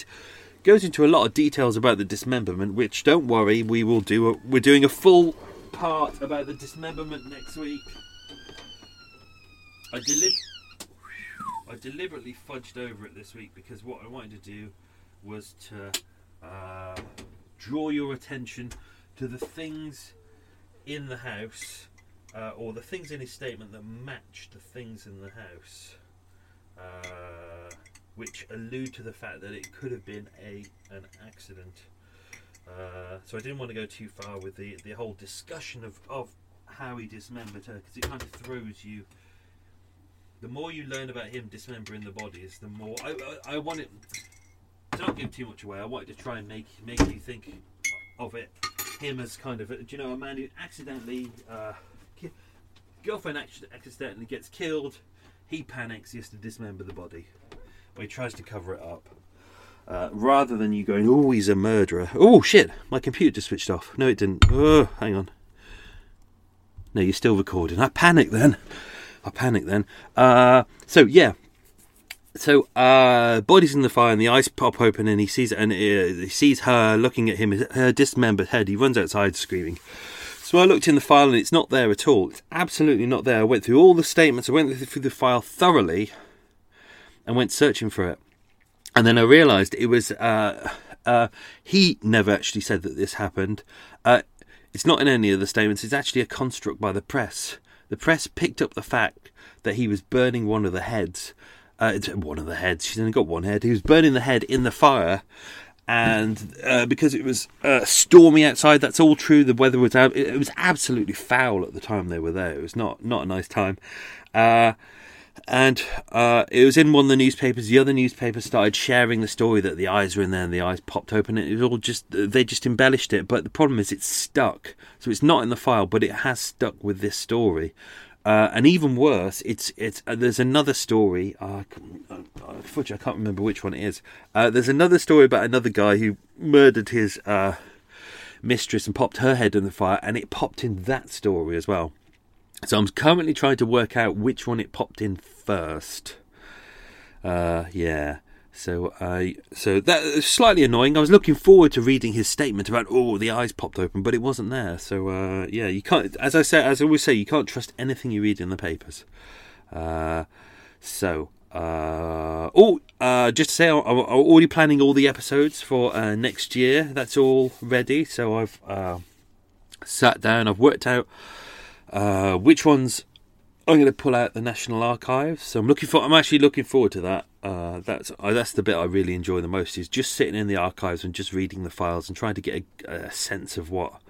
goes into a lot of details about the dismemberment, which don't worry, we will do. A, we're doing a full part about the dismemberment next week. I deli- I deliberately fudged over it this week because what I wanted to do was to. Uh, draw your attention to the things in the house uh, or the things in his statement that match the things in the house, uh, which allude to the fact that it could have been a an accident. Uh, so I didn't want to go too far with the the whole discussion of, of how he dismembered her because it kind of throws you. The more you learn about him dismembering the bodies, the more I, I, I want it to not give too much away, I wanted to try and make make you think of it him as kind of a, do you know a man who accidentally uh, ki- girlfriend accidentally gets killed. He panics. He has to dismember the body, but he tries to cover it up. Uh, rather than you going, oh, he's a murderer. Oh shit, my computer just switched off. No, it didn't. Oh, hang on. No, you're still recording. I panicked then. I panicked then. Uh, so yeah, so uh, body's in the fire and the eyes pop open and he sees and uh, he sees her looking at him her dismembered head he runs outside screaming so i looked in the file and it's not there at all it's absolutely not there i went through all the statements i went through the file thoroughly and went searching for it and then i realized it was uh, uh, he never actually said that this happened uh, it's not in any of the statements it's actually a construct by the press the press picked up the fact that he was burning one of the heads uh, one of the heads. She's only got one head. He was burning the head in the fire, and uh, because it was uh, stormy outside, that's all true. The weather was out. It, was absolutely foul at the time they were there. It was not not a nice time. Uh, and uh, it was in one of the newspapers. The other newspaper started sharing the story that the eyes were in there and the eyes popped open. It was all just they just embellished it. But the problem is it's stuck, so it's not in the file, but it has stuck with this story. Uh, and even worse, it's it's uh, there's another story. Uh, I can't remember which one it is. Uh, there's another story about another guy who murdered his uh, mistress and popped her head in the fire, and it popped in that story as well. So I'm currently trying to work out which one it popped in first. Uh, yeah. So I so that slightly annoying. I was looking forward to reading his statement about oh the eyes popped open, but it wasn't there. So uh, yeah, you can't. As I say, as I always say, you can't trust anything you read in the papers. Uh, so uh, oh, uh, just to say, I'm, I'm, already planning all the episodes for uh, next year. That's all ready. So I've uh, sat down. I've worked out which ones I'm going to pull out the National Archives. So I'm looking for. I'm actually looking forward to that. Uh, that's uh, that's the bit I really enjoy the most is just sitting in the archives and just reading the files and trying to get a, a sense of what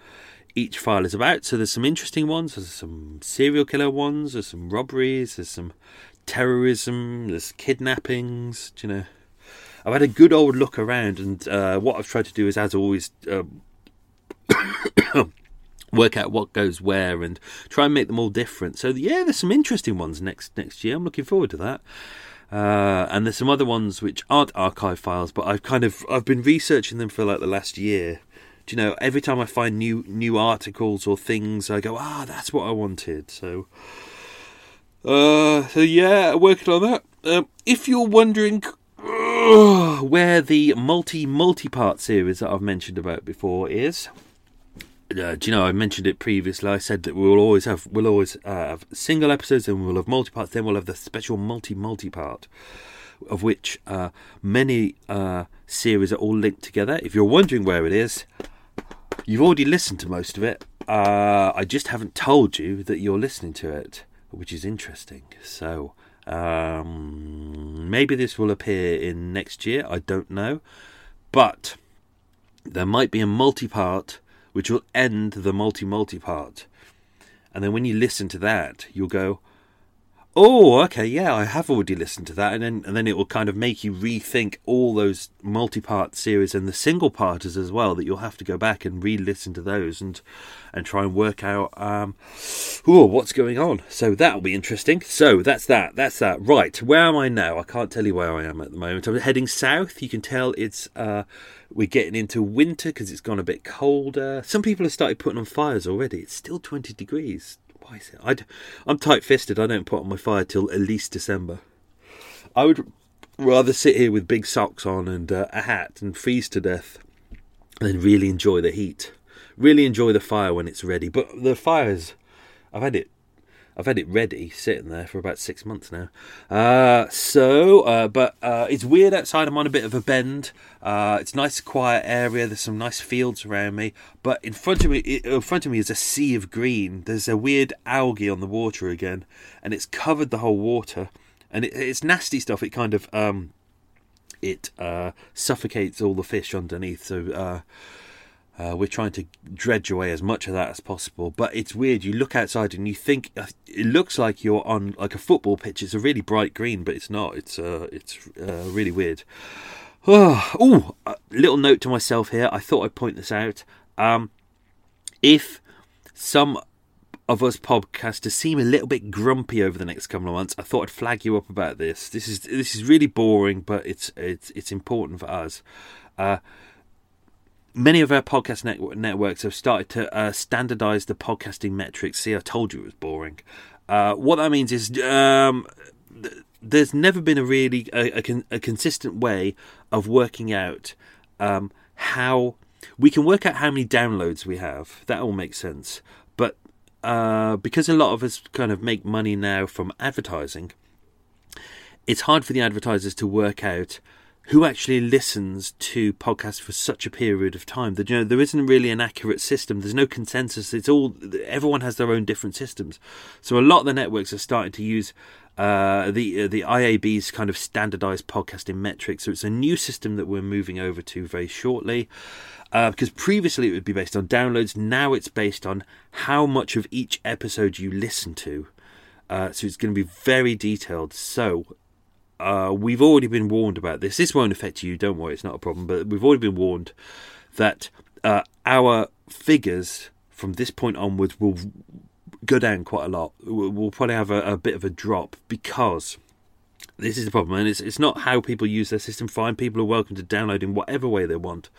each file is about. So there's some interesting ones, there's some serial killer ones, there's some robberies, there's some terrorism, there's kidnappings. You know, I've had a good old look around, and uh, what I've tried to do is, as always. Um, work out what goes where and try and make them all different. So yeah, there's some interesting ones next next year. I'm looking forward to that. Uh, and there's some other ones which aren't archive files, but I've kind of I've been researching them for like the last year. Do you know? Every time I find new new articles or things, I go, ah, that's what I wanted. So, uh, so yeah, working on that. Um, if you're wondering uh, where the multi multi part series that I've mentioned about before is, uh, do you know I mentioned it previously? I said that we will always have we'll always uh, have single episodes, and we'll have multi parts. Then we'll have the special multi multi part, of which uh, many uh, series are all linked together. If you're wondering where it is, you've already listened to most of it. Uh, I just haven't told you that you're listening to it, which is interesting. So um, maybe this will appear in next year. I don't know, but there might be a multi part which will end the multi multi part. And then when you listen to that, you'll go, Oh, okay, yeah, I have already listened to that, and then and then it will kind of make you rethink all those multi-part series and the single parters as well. That you'll have to go back and re-listen to those and and try and work out, um, oh, what's going on. So that'll be interesting. So that's that. That's that. Right, where am I now? I can't tell you where I am at the moment. I'm heading south. You can tell it's uh, we're getting into winter because it's gone a bit colder. Some people have started putting on fires already. It's still 20 degrees why is it? I'd, I'm tight fisted. I don't put on my fire till at least December. I would rather sit here with big socks on and uh, a hat and freeze to death than really enjoy the heat. Really enjoy the fire when it's ready. But the fires, I've had it I've had it ready, sitting there for about six months now. Uh, so, uh, but uh, it's weird outside. I'm on a bit of a bend. Uh, it's nice, quiet area. There's some nice fields around me. But in front of me, in front of me is a sea of green. There's a weird algae on the water again, and it's covered the whole water. And it, it's nasty stuff. It kind of um, it uh, suffocates all the fish underneath. So uh, we're trying to dredge away as much of that as possible. But it's weird. You look outside and you think it looks like you're on like a football pitch. It's a really bright green, but it's not. It's uh, it's uh, really weird. Oh, little note to myself here. I thought I'd point this out. Um, if some of us podcasters seem a little bit grumpy over the next couple of months, I thought I'd flag you up about this. This is this is really boring, but it's it's it's important for us. Uh, many of our podcast net- networks have started to uh, standardize the podcasting metrics. See, I told you it was boring. Uh, what that means is um, th- there's never been a really a, a, con- a consistent way of working out um, how we can work out how many downloads we have. That all makes sense, but uh, because a lot of us kind of make money now from advertising, it's hard for the advertisers to work out who actually listens to podcasts for such a period of time that you know there isn't really an accurate system. There's no consensus. It's all everyone has their own different systems. So a lot of the networks are starting to use uh, the uh, the IAB's kind of standardized podcasting metrics. So it's a new system that we're moving over to very shortly uh, because previously it would be based on downloads. Now it's based on how much of each episode you listen to. Uh, so it's going to be very detailed. So uh, we've already been warned about this. This won't affect you, don't worry, it's not a problem. But we've already been warned that uh, our figures from this point onwards will go down quite a lot. We'll probably have a, a bit of a drop because this is the problem, and it's it's not how people use their system. Fine, people are welcome to download in whatever way they want,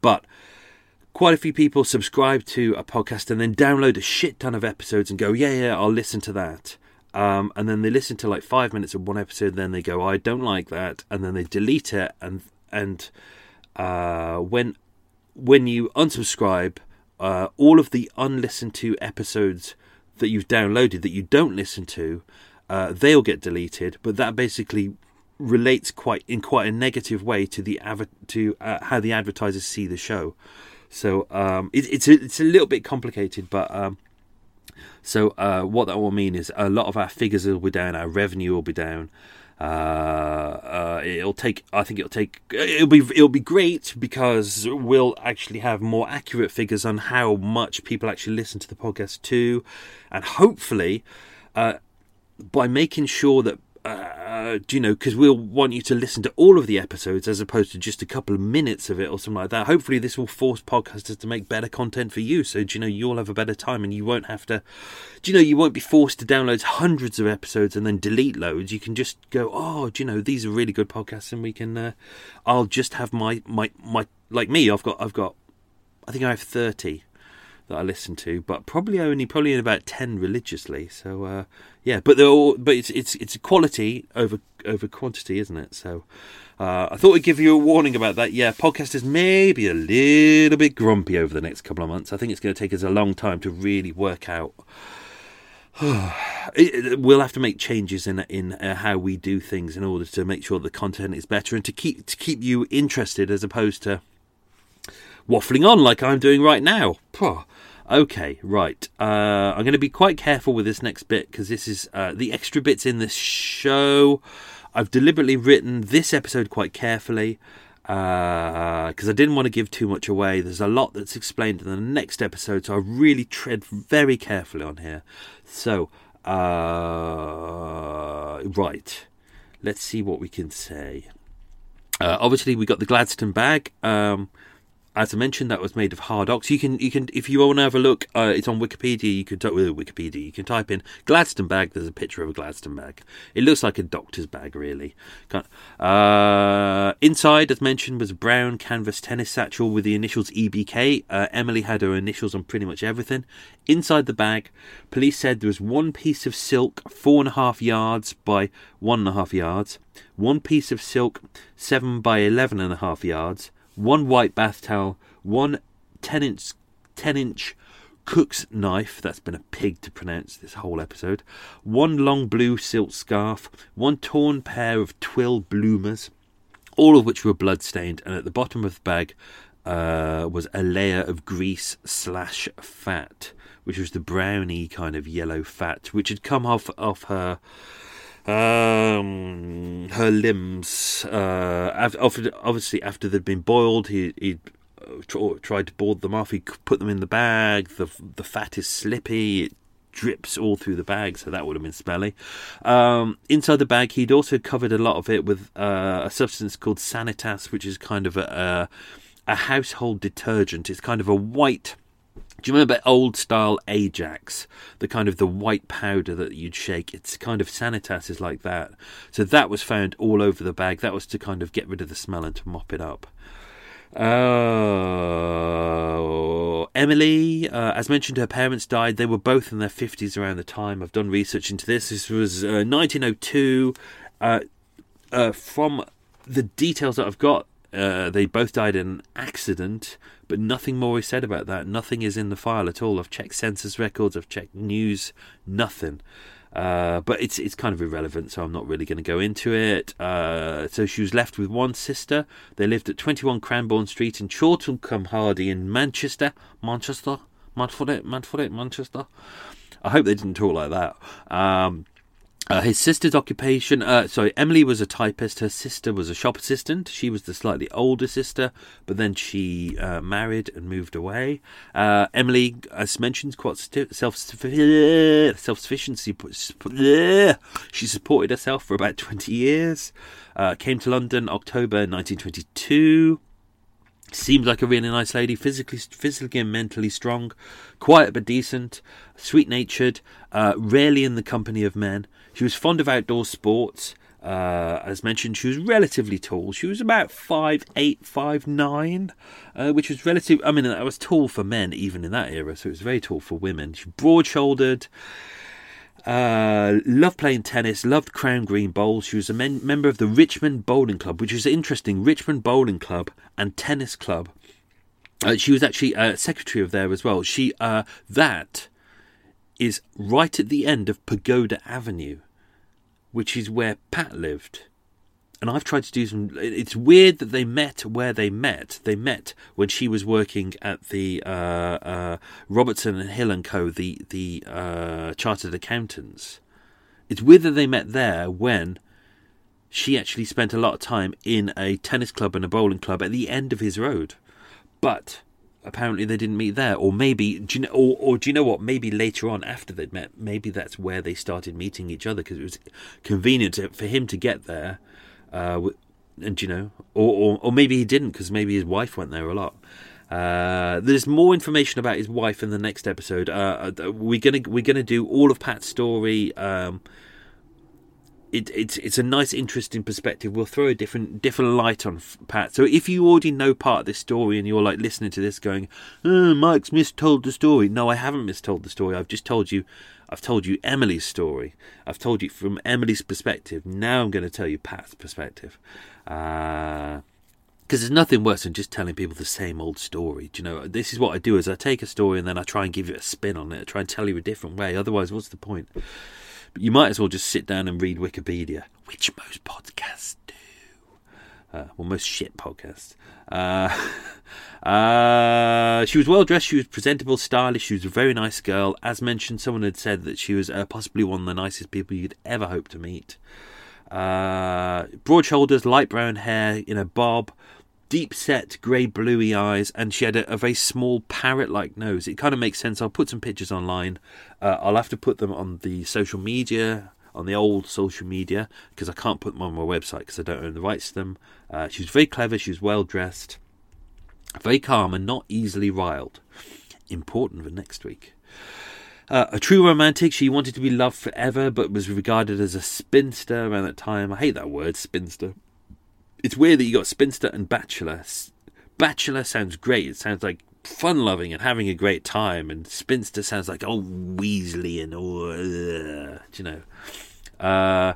but quite a few people subscribe to a podcast and then download a shit ton of episodes and go, yeah, yeah, I'll listen to that. Um, and then they listen to like five minutes of one episode, then they go, "I don't like that," and then they delete it. And and uh, when when you unsubscribe, uh, all of the unlistened to episodes that you've downloaded that you don't listen to, uh, they'll get deleted. But that basically relates quite in quite a negative way to the av- to uh, how the advertisers see the show. So um, it, it's a, it's a little bit complicated, but um, so uh, what that will mean is a lot of our figures will be down, our revenue will be down. Uh, uh, it'll take. I think it'll take. It'll be. It'll be great because we'll actually have more accurate figures on how much people actually listen to the podcast too, and hopefully, uh, by making sure that uh, you know, because we'll want you to listen to all of the episodes as opposed to just a couple of minutes of it or something like that. Hopefully, this will force podcasters to make better content for you. So, do you know, you'll have a better time and you won't have to, do you know, you won't be forced to download hundreds of episodes and then delete loads. You can just go, oh, do you know, these are really good podcasts and we can, uh, I'll just have my, my, my, like me, I've got, I've got, I think I have 30 that I listen to, but probably only probably in about ten religiously. So uh, yeah, but they're all, but it's it's it's quality over over quantity, isn't it? So uh, I thought I'd give you a warning about that. Yeah, podcasters may be a little bit grumpy over the next couple of months. I think it's going to take us a long time to really work out. we'll have to make changes in in uh, how we do things in order to make sure the content is better and to keep to keep you interested as opposed to waffling on like I'm doing right now. Okay, right. Uh, I'm going to be quite careful with this next bit because this is uh, the extra bits in this show. I've deliberately written this episode quite carefully because uh, I didn't want to give too much away. There's a lot that's explained in the next episode, so I really tread very carefully on here. So, uh, right, let's see what we can say. Uh, obviously, we got the Gladstone bag. Um, as I mentioned, that was made of hard ox. You can, you can, if you want to have a look, uh, it's on Wikipedia. You can type with Wikipedia. You can type in Gladstone bag. There's a picture of a Gladstone bag. It looks like a doctor's bag, really. Uh, inside, as mentioned, was a brown canvas tennis satchel with the initials EBK. Uh, Emily had her initials on pretty much everything. Inside the bag, police said there was one piece of silk, four and a half yards by one and a half yards. One piece of silk, seven by eleven and a half yards one white bath towel, one 10 inch, 10 inch cook's knife, that's been a pig to pronounce this whole episode, one long blue silk scarf, one torn pair of twill bloomers, all of which were blood stained, and at the bottom of the bag uh, was a layer of grease slash fat, which was the browny kind of yellow fat, which had come off off her um, her limbs. Uh, after, obviously, after they'd been boiled, he he uh, tried to board them off. He put them in the bag. The the fat is slippy. It drips all through the bag, so that would have been smelly. Um, inside the bag, he'd also covered a lot of it with uh, a substance called Sanitas, which is kind of a, a, a household detergent. It's kind of a white do you remember old style Ajax? The kind of the white powder that you'd shake. It's kind of Sanitas is like that. So that was found all over the bag. That was to kind of get rid of the smell and to mop it up. Uh, Emily, uh, as mentioned, her parents died. They were both in their 50s around the time. I've done research into this. This was uh, 1902. Uh, uh, from the details that I've got, uh, they both died in an accident but nothing more is said about that. Nothing is in the file at all. I've checked census records, I've checked news, nothing. Uh, but it's it's kind of irrelevant, so I'm not really going to go into it. Uh, so she was left with one sister. They lived at 21 Cranbourne Street in Chorlton cum Hardy in Manchester, Manchester, Manfred, Manfred, Manchester. I hope they didn't talk like that. Um, uh, his sister's occupation, uh, sorry, Emily was a typist. Her sister was a shop assistant. She was the slightly older sister, but then she uh, married and moved away. Uh, Emily, as mentioned, quite self sufficiency. She supported herself for about twenty years. Uh, came to London October 1922. Seemed like a really nice lady, physically, physically and mentally strong, quiet but decent, sweet natured, uh, rarely in the company of men. She was fond of outdoor sports. Uh, as mentioned, she was relatively tall. She was about five eight, five nine, uh, which was relative. I mean, that was tall for men even in that era, so it was very tall for women. She broad shouldered. Uh, loved playing tennis, loved Crown Green Bowls. She was a men- member of the Richmond Bowling Club, which is interesting. Richmond Bowling Club and Tennis Club. Uh, she was actually a secretary of there as well. She uh, that is right at the end of Pagoda Avenue which is where Pat lived. And I've tried to do some. It's weird that they met where they met. They met when she was working at the uh, uh, Robertson and Hill and Co. the the uh, chartered accountants. It's weird that they met there when she actually spent a lot of time in a tennis club and a bowling club at the end of his road. But apparently they didn't meet there, or maybe do you know, or, or do you know what? Maybe later on, after they'd met, maybe that's where they started meeting each other because it was convenient for him to get there, uh, and you know, or, or or maybe he didn't because maybe his wife went there a lot. Uh, there's more information about his wife in the next episode. Uh, uh we're gonna we're gonna do all of Pat's story. Um, it, it's it's a nice, interesting perspective. We'll throw a different different light on Pat. So if you already know part of this story and you're like listening to this, going, oh, "Mike's mistold the story," no, I haven't mistold the story. I've just told you, I've told you Emily's story. I've told you from Emily's perspective. Now I'm going to tell you Pat's perspective. Uh, because there's nothing worse than just telling people the same old story. Do you know? This is what I do: is I take a story and then I try and give it a spin on it. I try and tell you a different way. Otherwise, what's the point? You might as well just sit down and read Wikipedia, which most podcasts do. Uh, well, most shit podcasts. Uh, uh, she was well dressed. She was presentable, stylish. She was a very nice girl. As mentioned, someone had said that she was uh, possibly one of the nicest people you'd ever hope to meet. Uh, broad shoulders, light brown hair in a bob, deep set grey bluey eyes, and she had a, a very small parrot like nose. It kind of makes sense. I'll put some pictures online. Uh, I'll have to put them on the social media on the old social media because I can't put them on my website because I don't own the rights to them. Uh, she was very clever. She was well dressed, very calm, and not easily riled. Important for next week. Uh, a true romantic, she wanted to be loved forever, but was regarded as a spinster around that time. I hate that word, spinster. It's weird that you got spinster and bachelor. Bachelor sounds great. It sounds like fun loving and having a great time, and spinster sounds like oh Weasley and oh, uh, you know. Uh,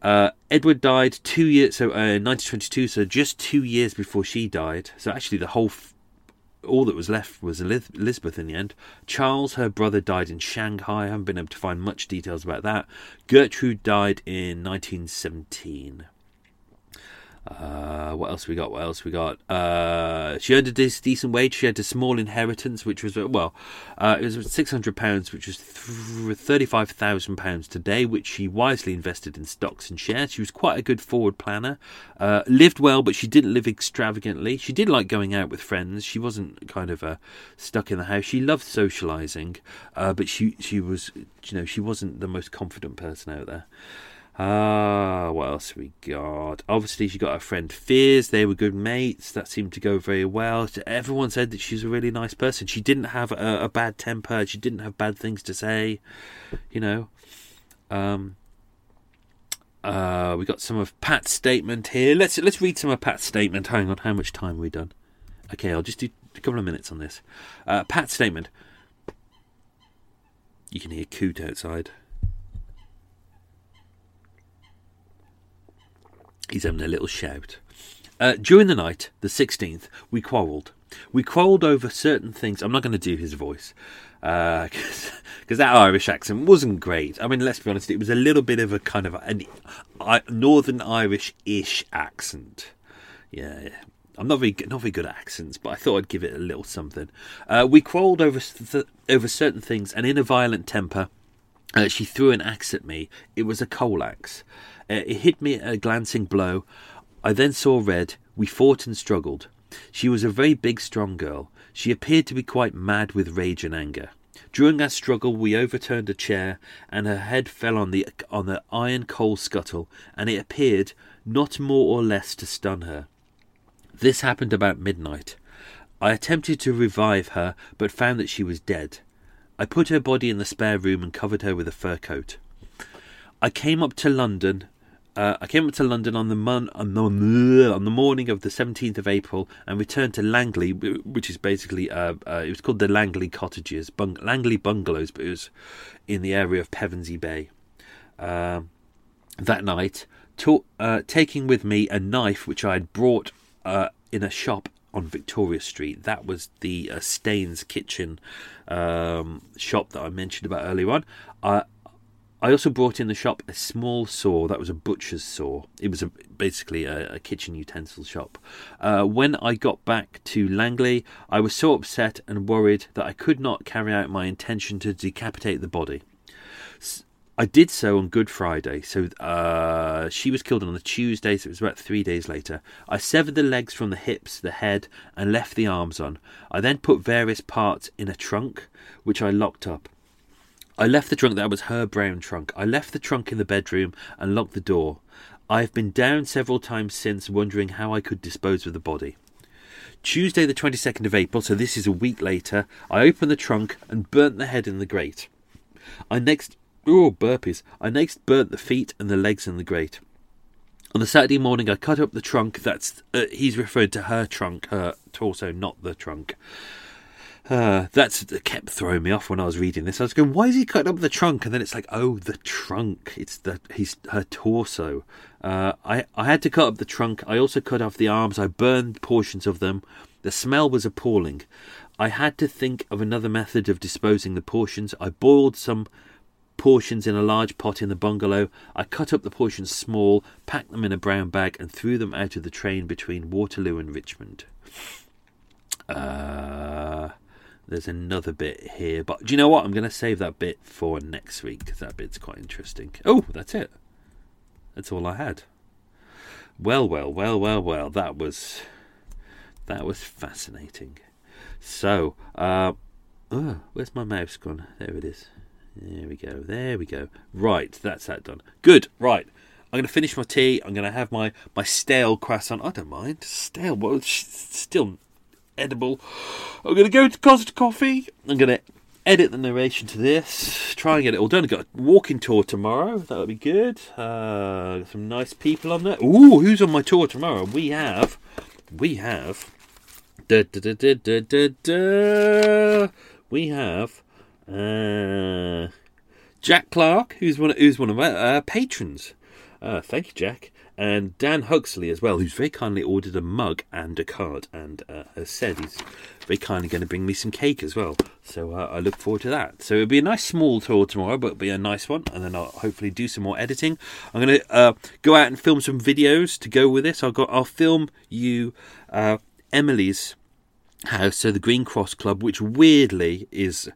uh, Edward died two years, so uh, 1922, so just two years before she died. So actually, the whole f- all that was left was Elizabeth in the end. Charles, her brother, died in Shanghai. I haven't been able to find much details about that. Gertrude died in 1917. Uh, what else we got? What else we got? Uh, she earned a decent wage. She had a small inheritance, which was well, uh, it was six hundred pounds, which was thirty-five thousand pounds today, which she wisely invested in stocks and shares. She was quite a good forward planner. Uh, lived well, but she didn't live extravagantly. She did like going out with friends. She wasn't kind of uh, stuck in the house. She loved socialising, uh, but she she was you know she wasn't the most confident person out there. Ah, what else we got? Obviously, she got her friend Fears. They were good mates. That seemed to go very well. Everyone said that she's a really nice person. She didn't have a, a bad temper. She didn't have bad things to say. You know. Um. Uh, we got some of Pat's statement here. Let's let's read some of Pat's statement. Hang on, how much time have we done? Okay, I'll just do a couple of minutes on this. Uh, Pat's statement. You can hear Coot outside. He's having a little shout. Uh, during the night, the 16th, we quarrelled. We quarrelled over certain things. I'm not going to do his voice because uh, that Irish accent wasn't great. I mean, let's be honest, it was a little bit of a kind of uh, Northern Irish-ish accent. Yeah, yeah. I'm not very not very good at accents, but I thought I'd give it a little something. Uh, we quarrelled over th- over certain things, and in a violent temper, uh, she threw an axe at me. It was a coal axe. Uh, it hit me a glancing blow. I then saw red. We fought and struggled. She was a very big, strong girl. She appeared to be quite mad with rage and anger. During our struggle, we overturned a chair, and her head fell on the on the iron coal scuttle, and it appeared not more or less to stun her. This happened about midnight. I attempted to revive her, but found that she was dead. I put her body in the spare room and covered her with a fur coat. I came up to London uh, I came up to London on the, mon- on, the, on the morning of the 17th of April and returned to Langney, which is basically, uh, uh, it was called the Langney Cottages, Bung- Langney Bungalows, but it was in the area of Pevensey Bay. Um, that night, to- uh, taking with me a knife which I had brought uh, in a shop on Victoria Street. That was the uh, Staines Kitchen um, shop that I mentioned about earlier on. I also brought in the shop a small saw that was a butcher's saw. It was a, basically a, a, kitchen utensil shop. Uh, when I got back to Langney, I was so upset and worried that I could not carry out my intention to decapitate the body. I did so on Good Friday, so uh, she was killed on the Tuesday, so it was about three days later. I severed the legs from the hips, the head, and left the arms on. I then put various parts in a trunk, which I locked up. I left the trunk, that was her brown trunk. I left the trunk in the bedroom and locked the door. I have been down several times since, wondering how I could dispose of the body. Tuesday, the 22nd of April, so this is a week later, I opened the trunk and burnt the head in the grate. I next. Oh, burpees. I next burnt the feet and the legs in the grate. On the Saturday morning, I cut up the trunk. That's uh, he's referred to her trunk, her torso, not the trunk. Uh, that's that kept throwing me off when I was reading this. I was going, "Why is he cutting up the trunk?" And then it's like, "Oh, the trunk. It's the he's her torso." Uh, I I had to cut up the trunk. I also cut off the arms. I burned portions of them. The smell was appalling. I had to think of another method of disposing the portions. I boiled some portions in a large pot in the bungalow. I cut up the portions small, packed them in a brown bag, and threw them out of the train between Waterloo and Richmond. Uh, there's another bit here, but do you know what? I'm going to save that bit for next week because that bit's quite interesting. Oh, that's it. That's all I had. Well, well, well, well, well. That was that was fascinating. So, uh, oh, where's my mouse gone? There it is. There we go. There we go. Right, that's that done. Good. Right. I'm going to finish my tea. I'm going to have my, my stale croissant. I don't mind. Stale, well, still edible. I'm going to go to Costa Coffee. I'm going to edit the narration to this. Try and get it all done. I've got a walking tour tomorrow. That'll be good. Uh, some nice people on there. Ooh, who's on my tour tomorrow? We have, we have, da, da, da, da, da, da, da. we have uh, Jack Clark, who's one, who's one of our uh, patrons. Uh, thank you, Jack. And Dan Huxley as well, who's very kindly ordered a mug and a card and uh, has said he's very kindly going to bring me some cake as well. So uh, I look forward to that. So it'll be a nice small tour tomorrow, but it'll be a nice one. And then I'll hopefully do some more editing. I'm going to uh, go out and film some videos to go with this. I'll go. I'll film you uh, Emily's house, so the Green Cross Club, which weirdly is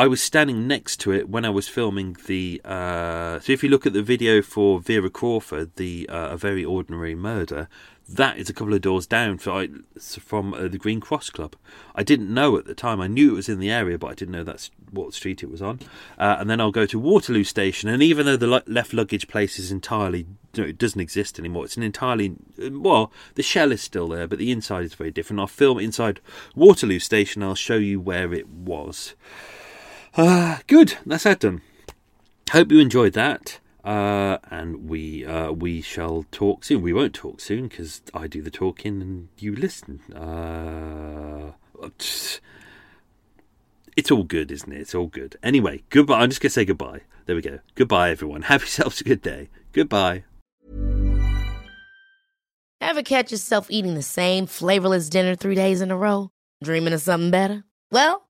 I was standing next to it when I was filming the. Uh, so if you look at the video for Vera Crawford, the uh, A Very Ordinary Murder, that is a couple of doors down from, from uh, the Green Cross Club. I didn't know at the time. I knew it was in the area, but I didn't know that's what street it was on. Uh, and then I'll go to Waterloo Station, and even though the left luggage place is entirely, you know, it doesn't exist anymore. It's an entirely well, the shell is still there, but the inside is very different. I'll film inside Waterloo Station. I'll show you where it was. Uh, good, that's that done. Hope you enjoyed that. Uh, and we uh, we shall talk soon. We won't talk soon because I do the talking and you listen. Uh, it's all good, isn't it? It's all good. Anyway, goodbye. I'm just gonna say goodbye. There we go. Goodbye, everyone. Have yourselves a good day. Goodbye. Ever catch yourself eating the same flavorless dinner three days in a row? Dreaming of something better? Well.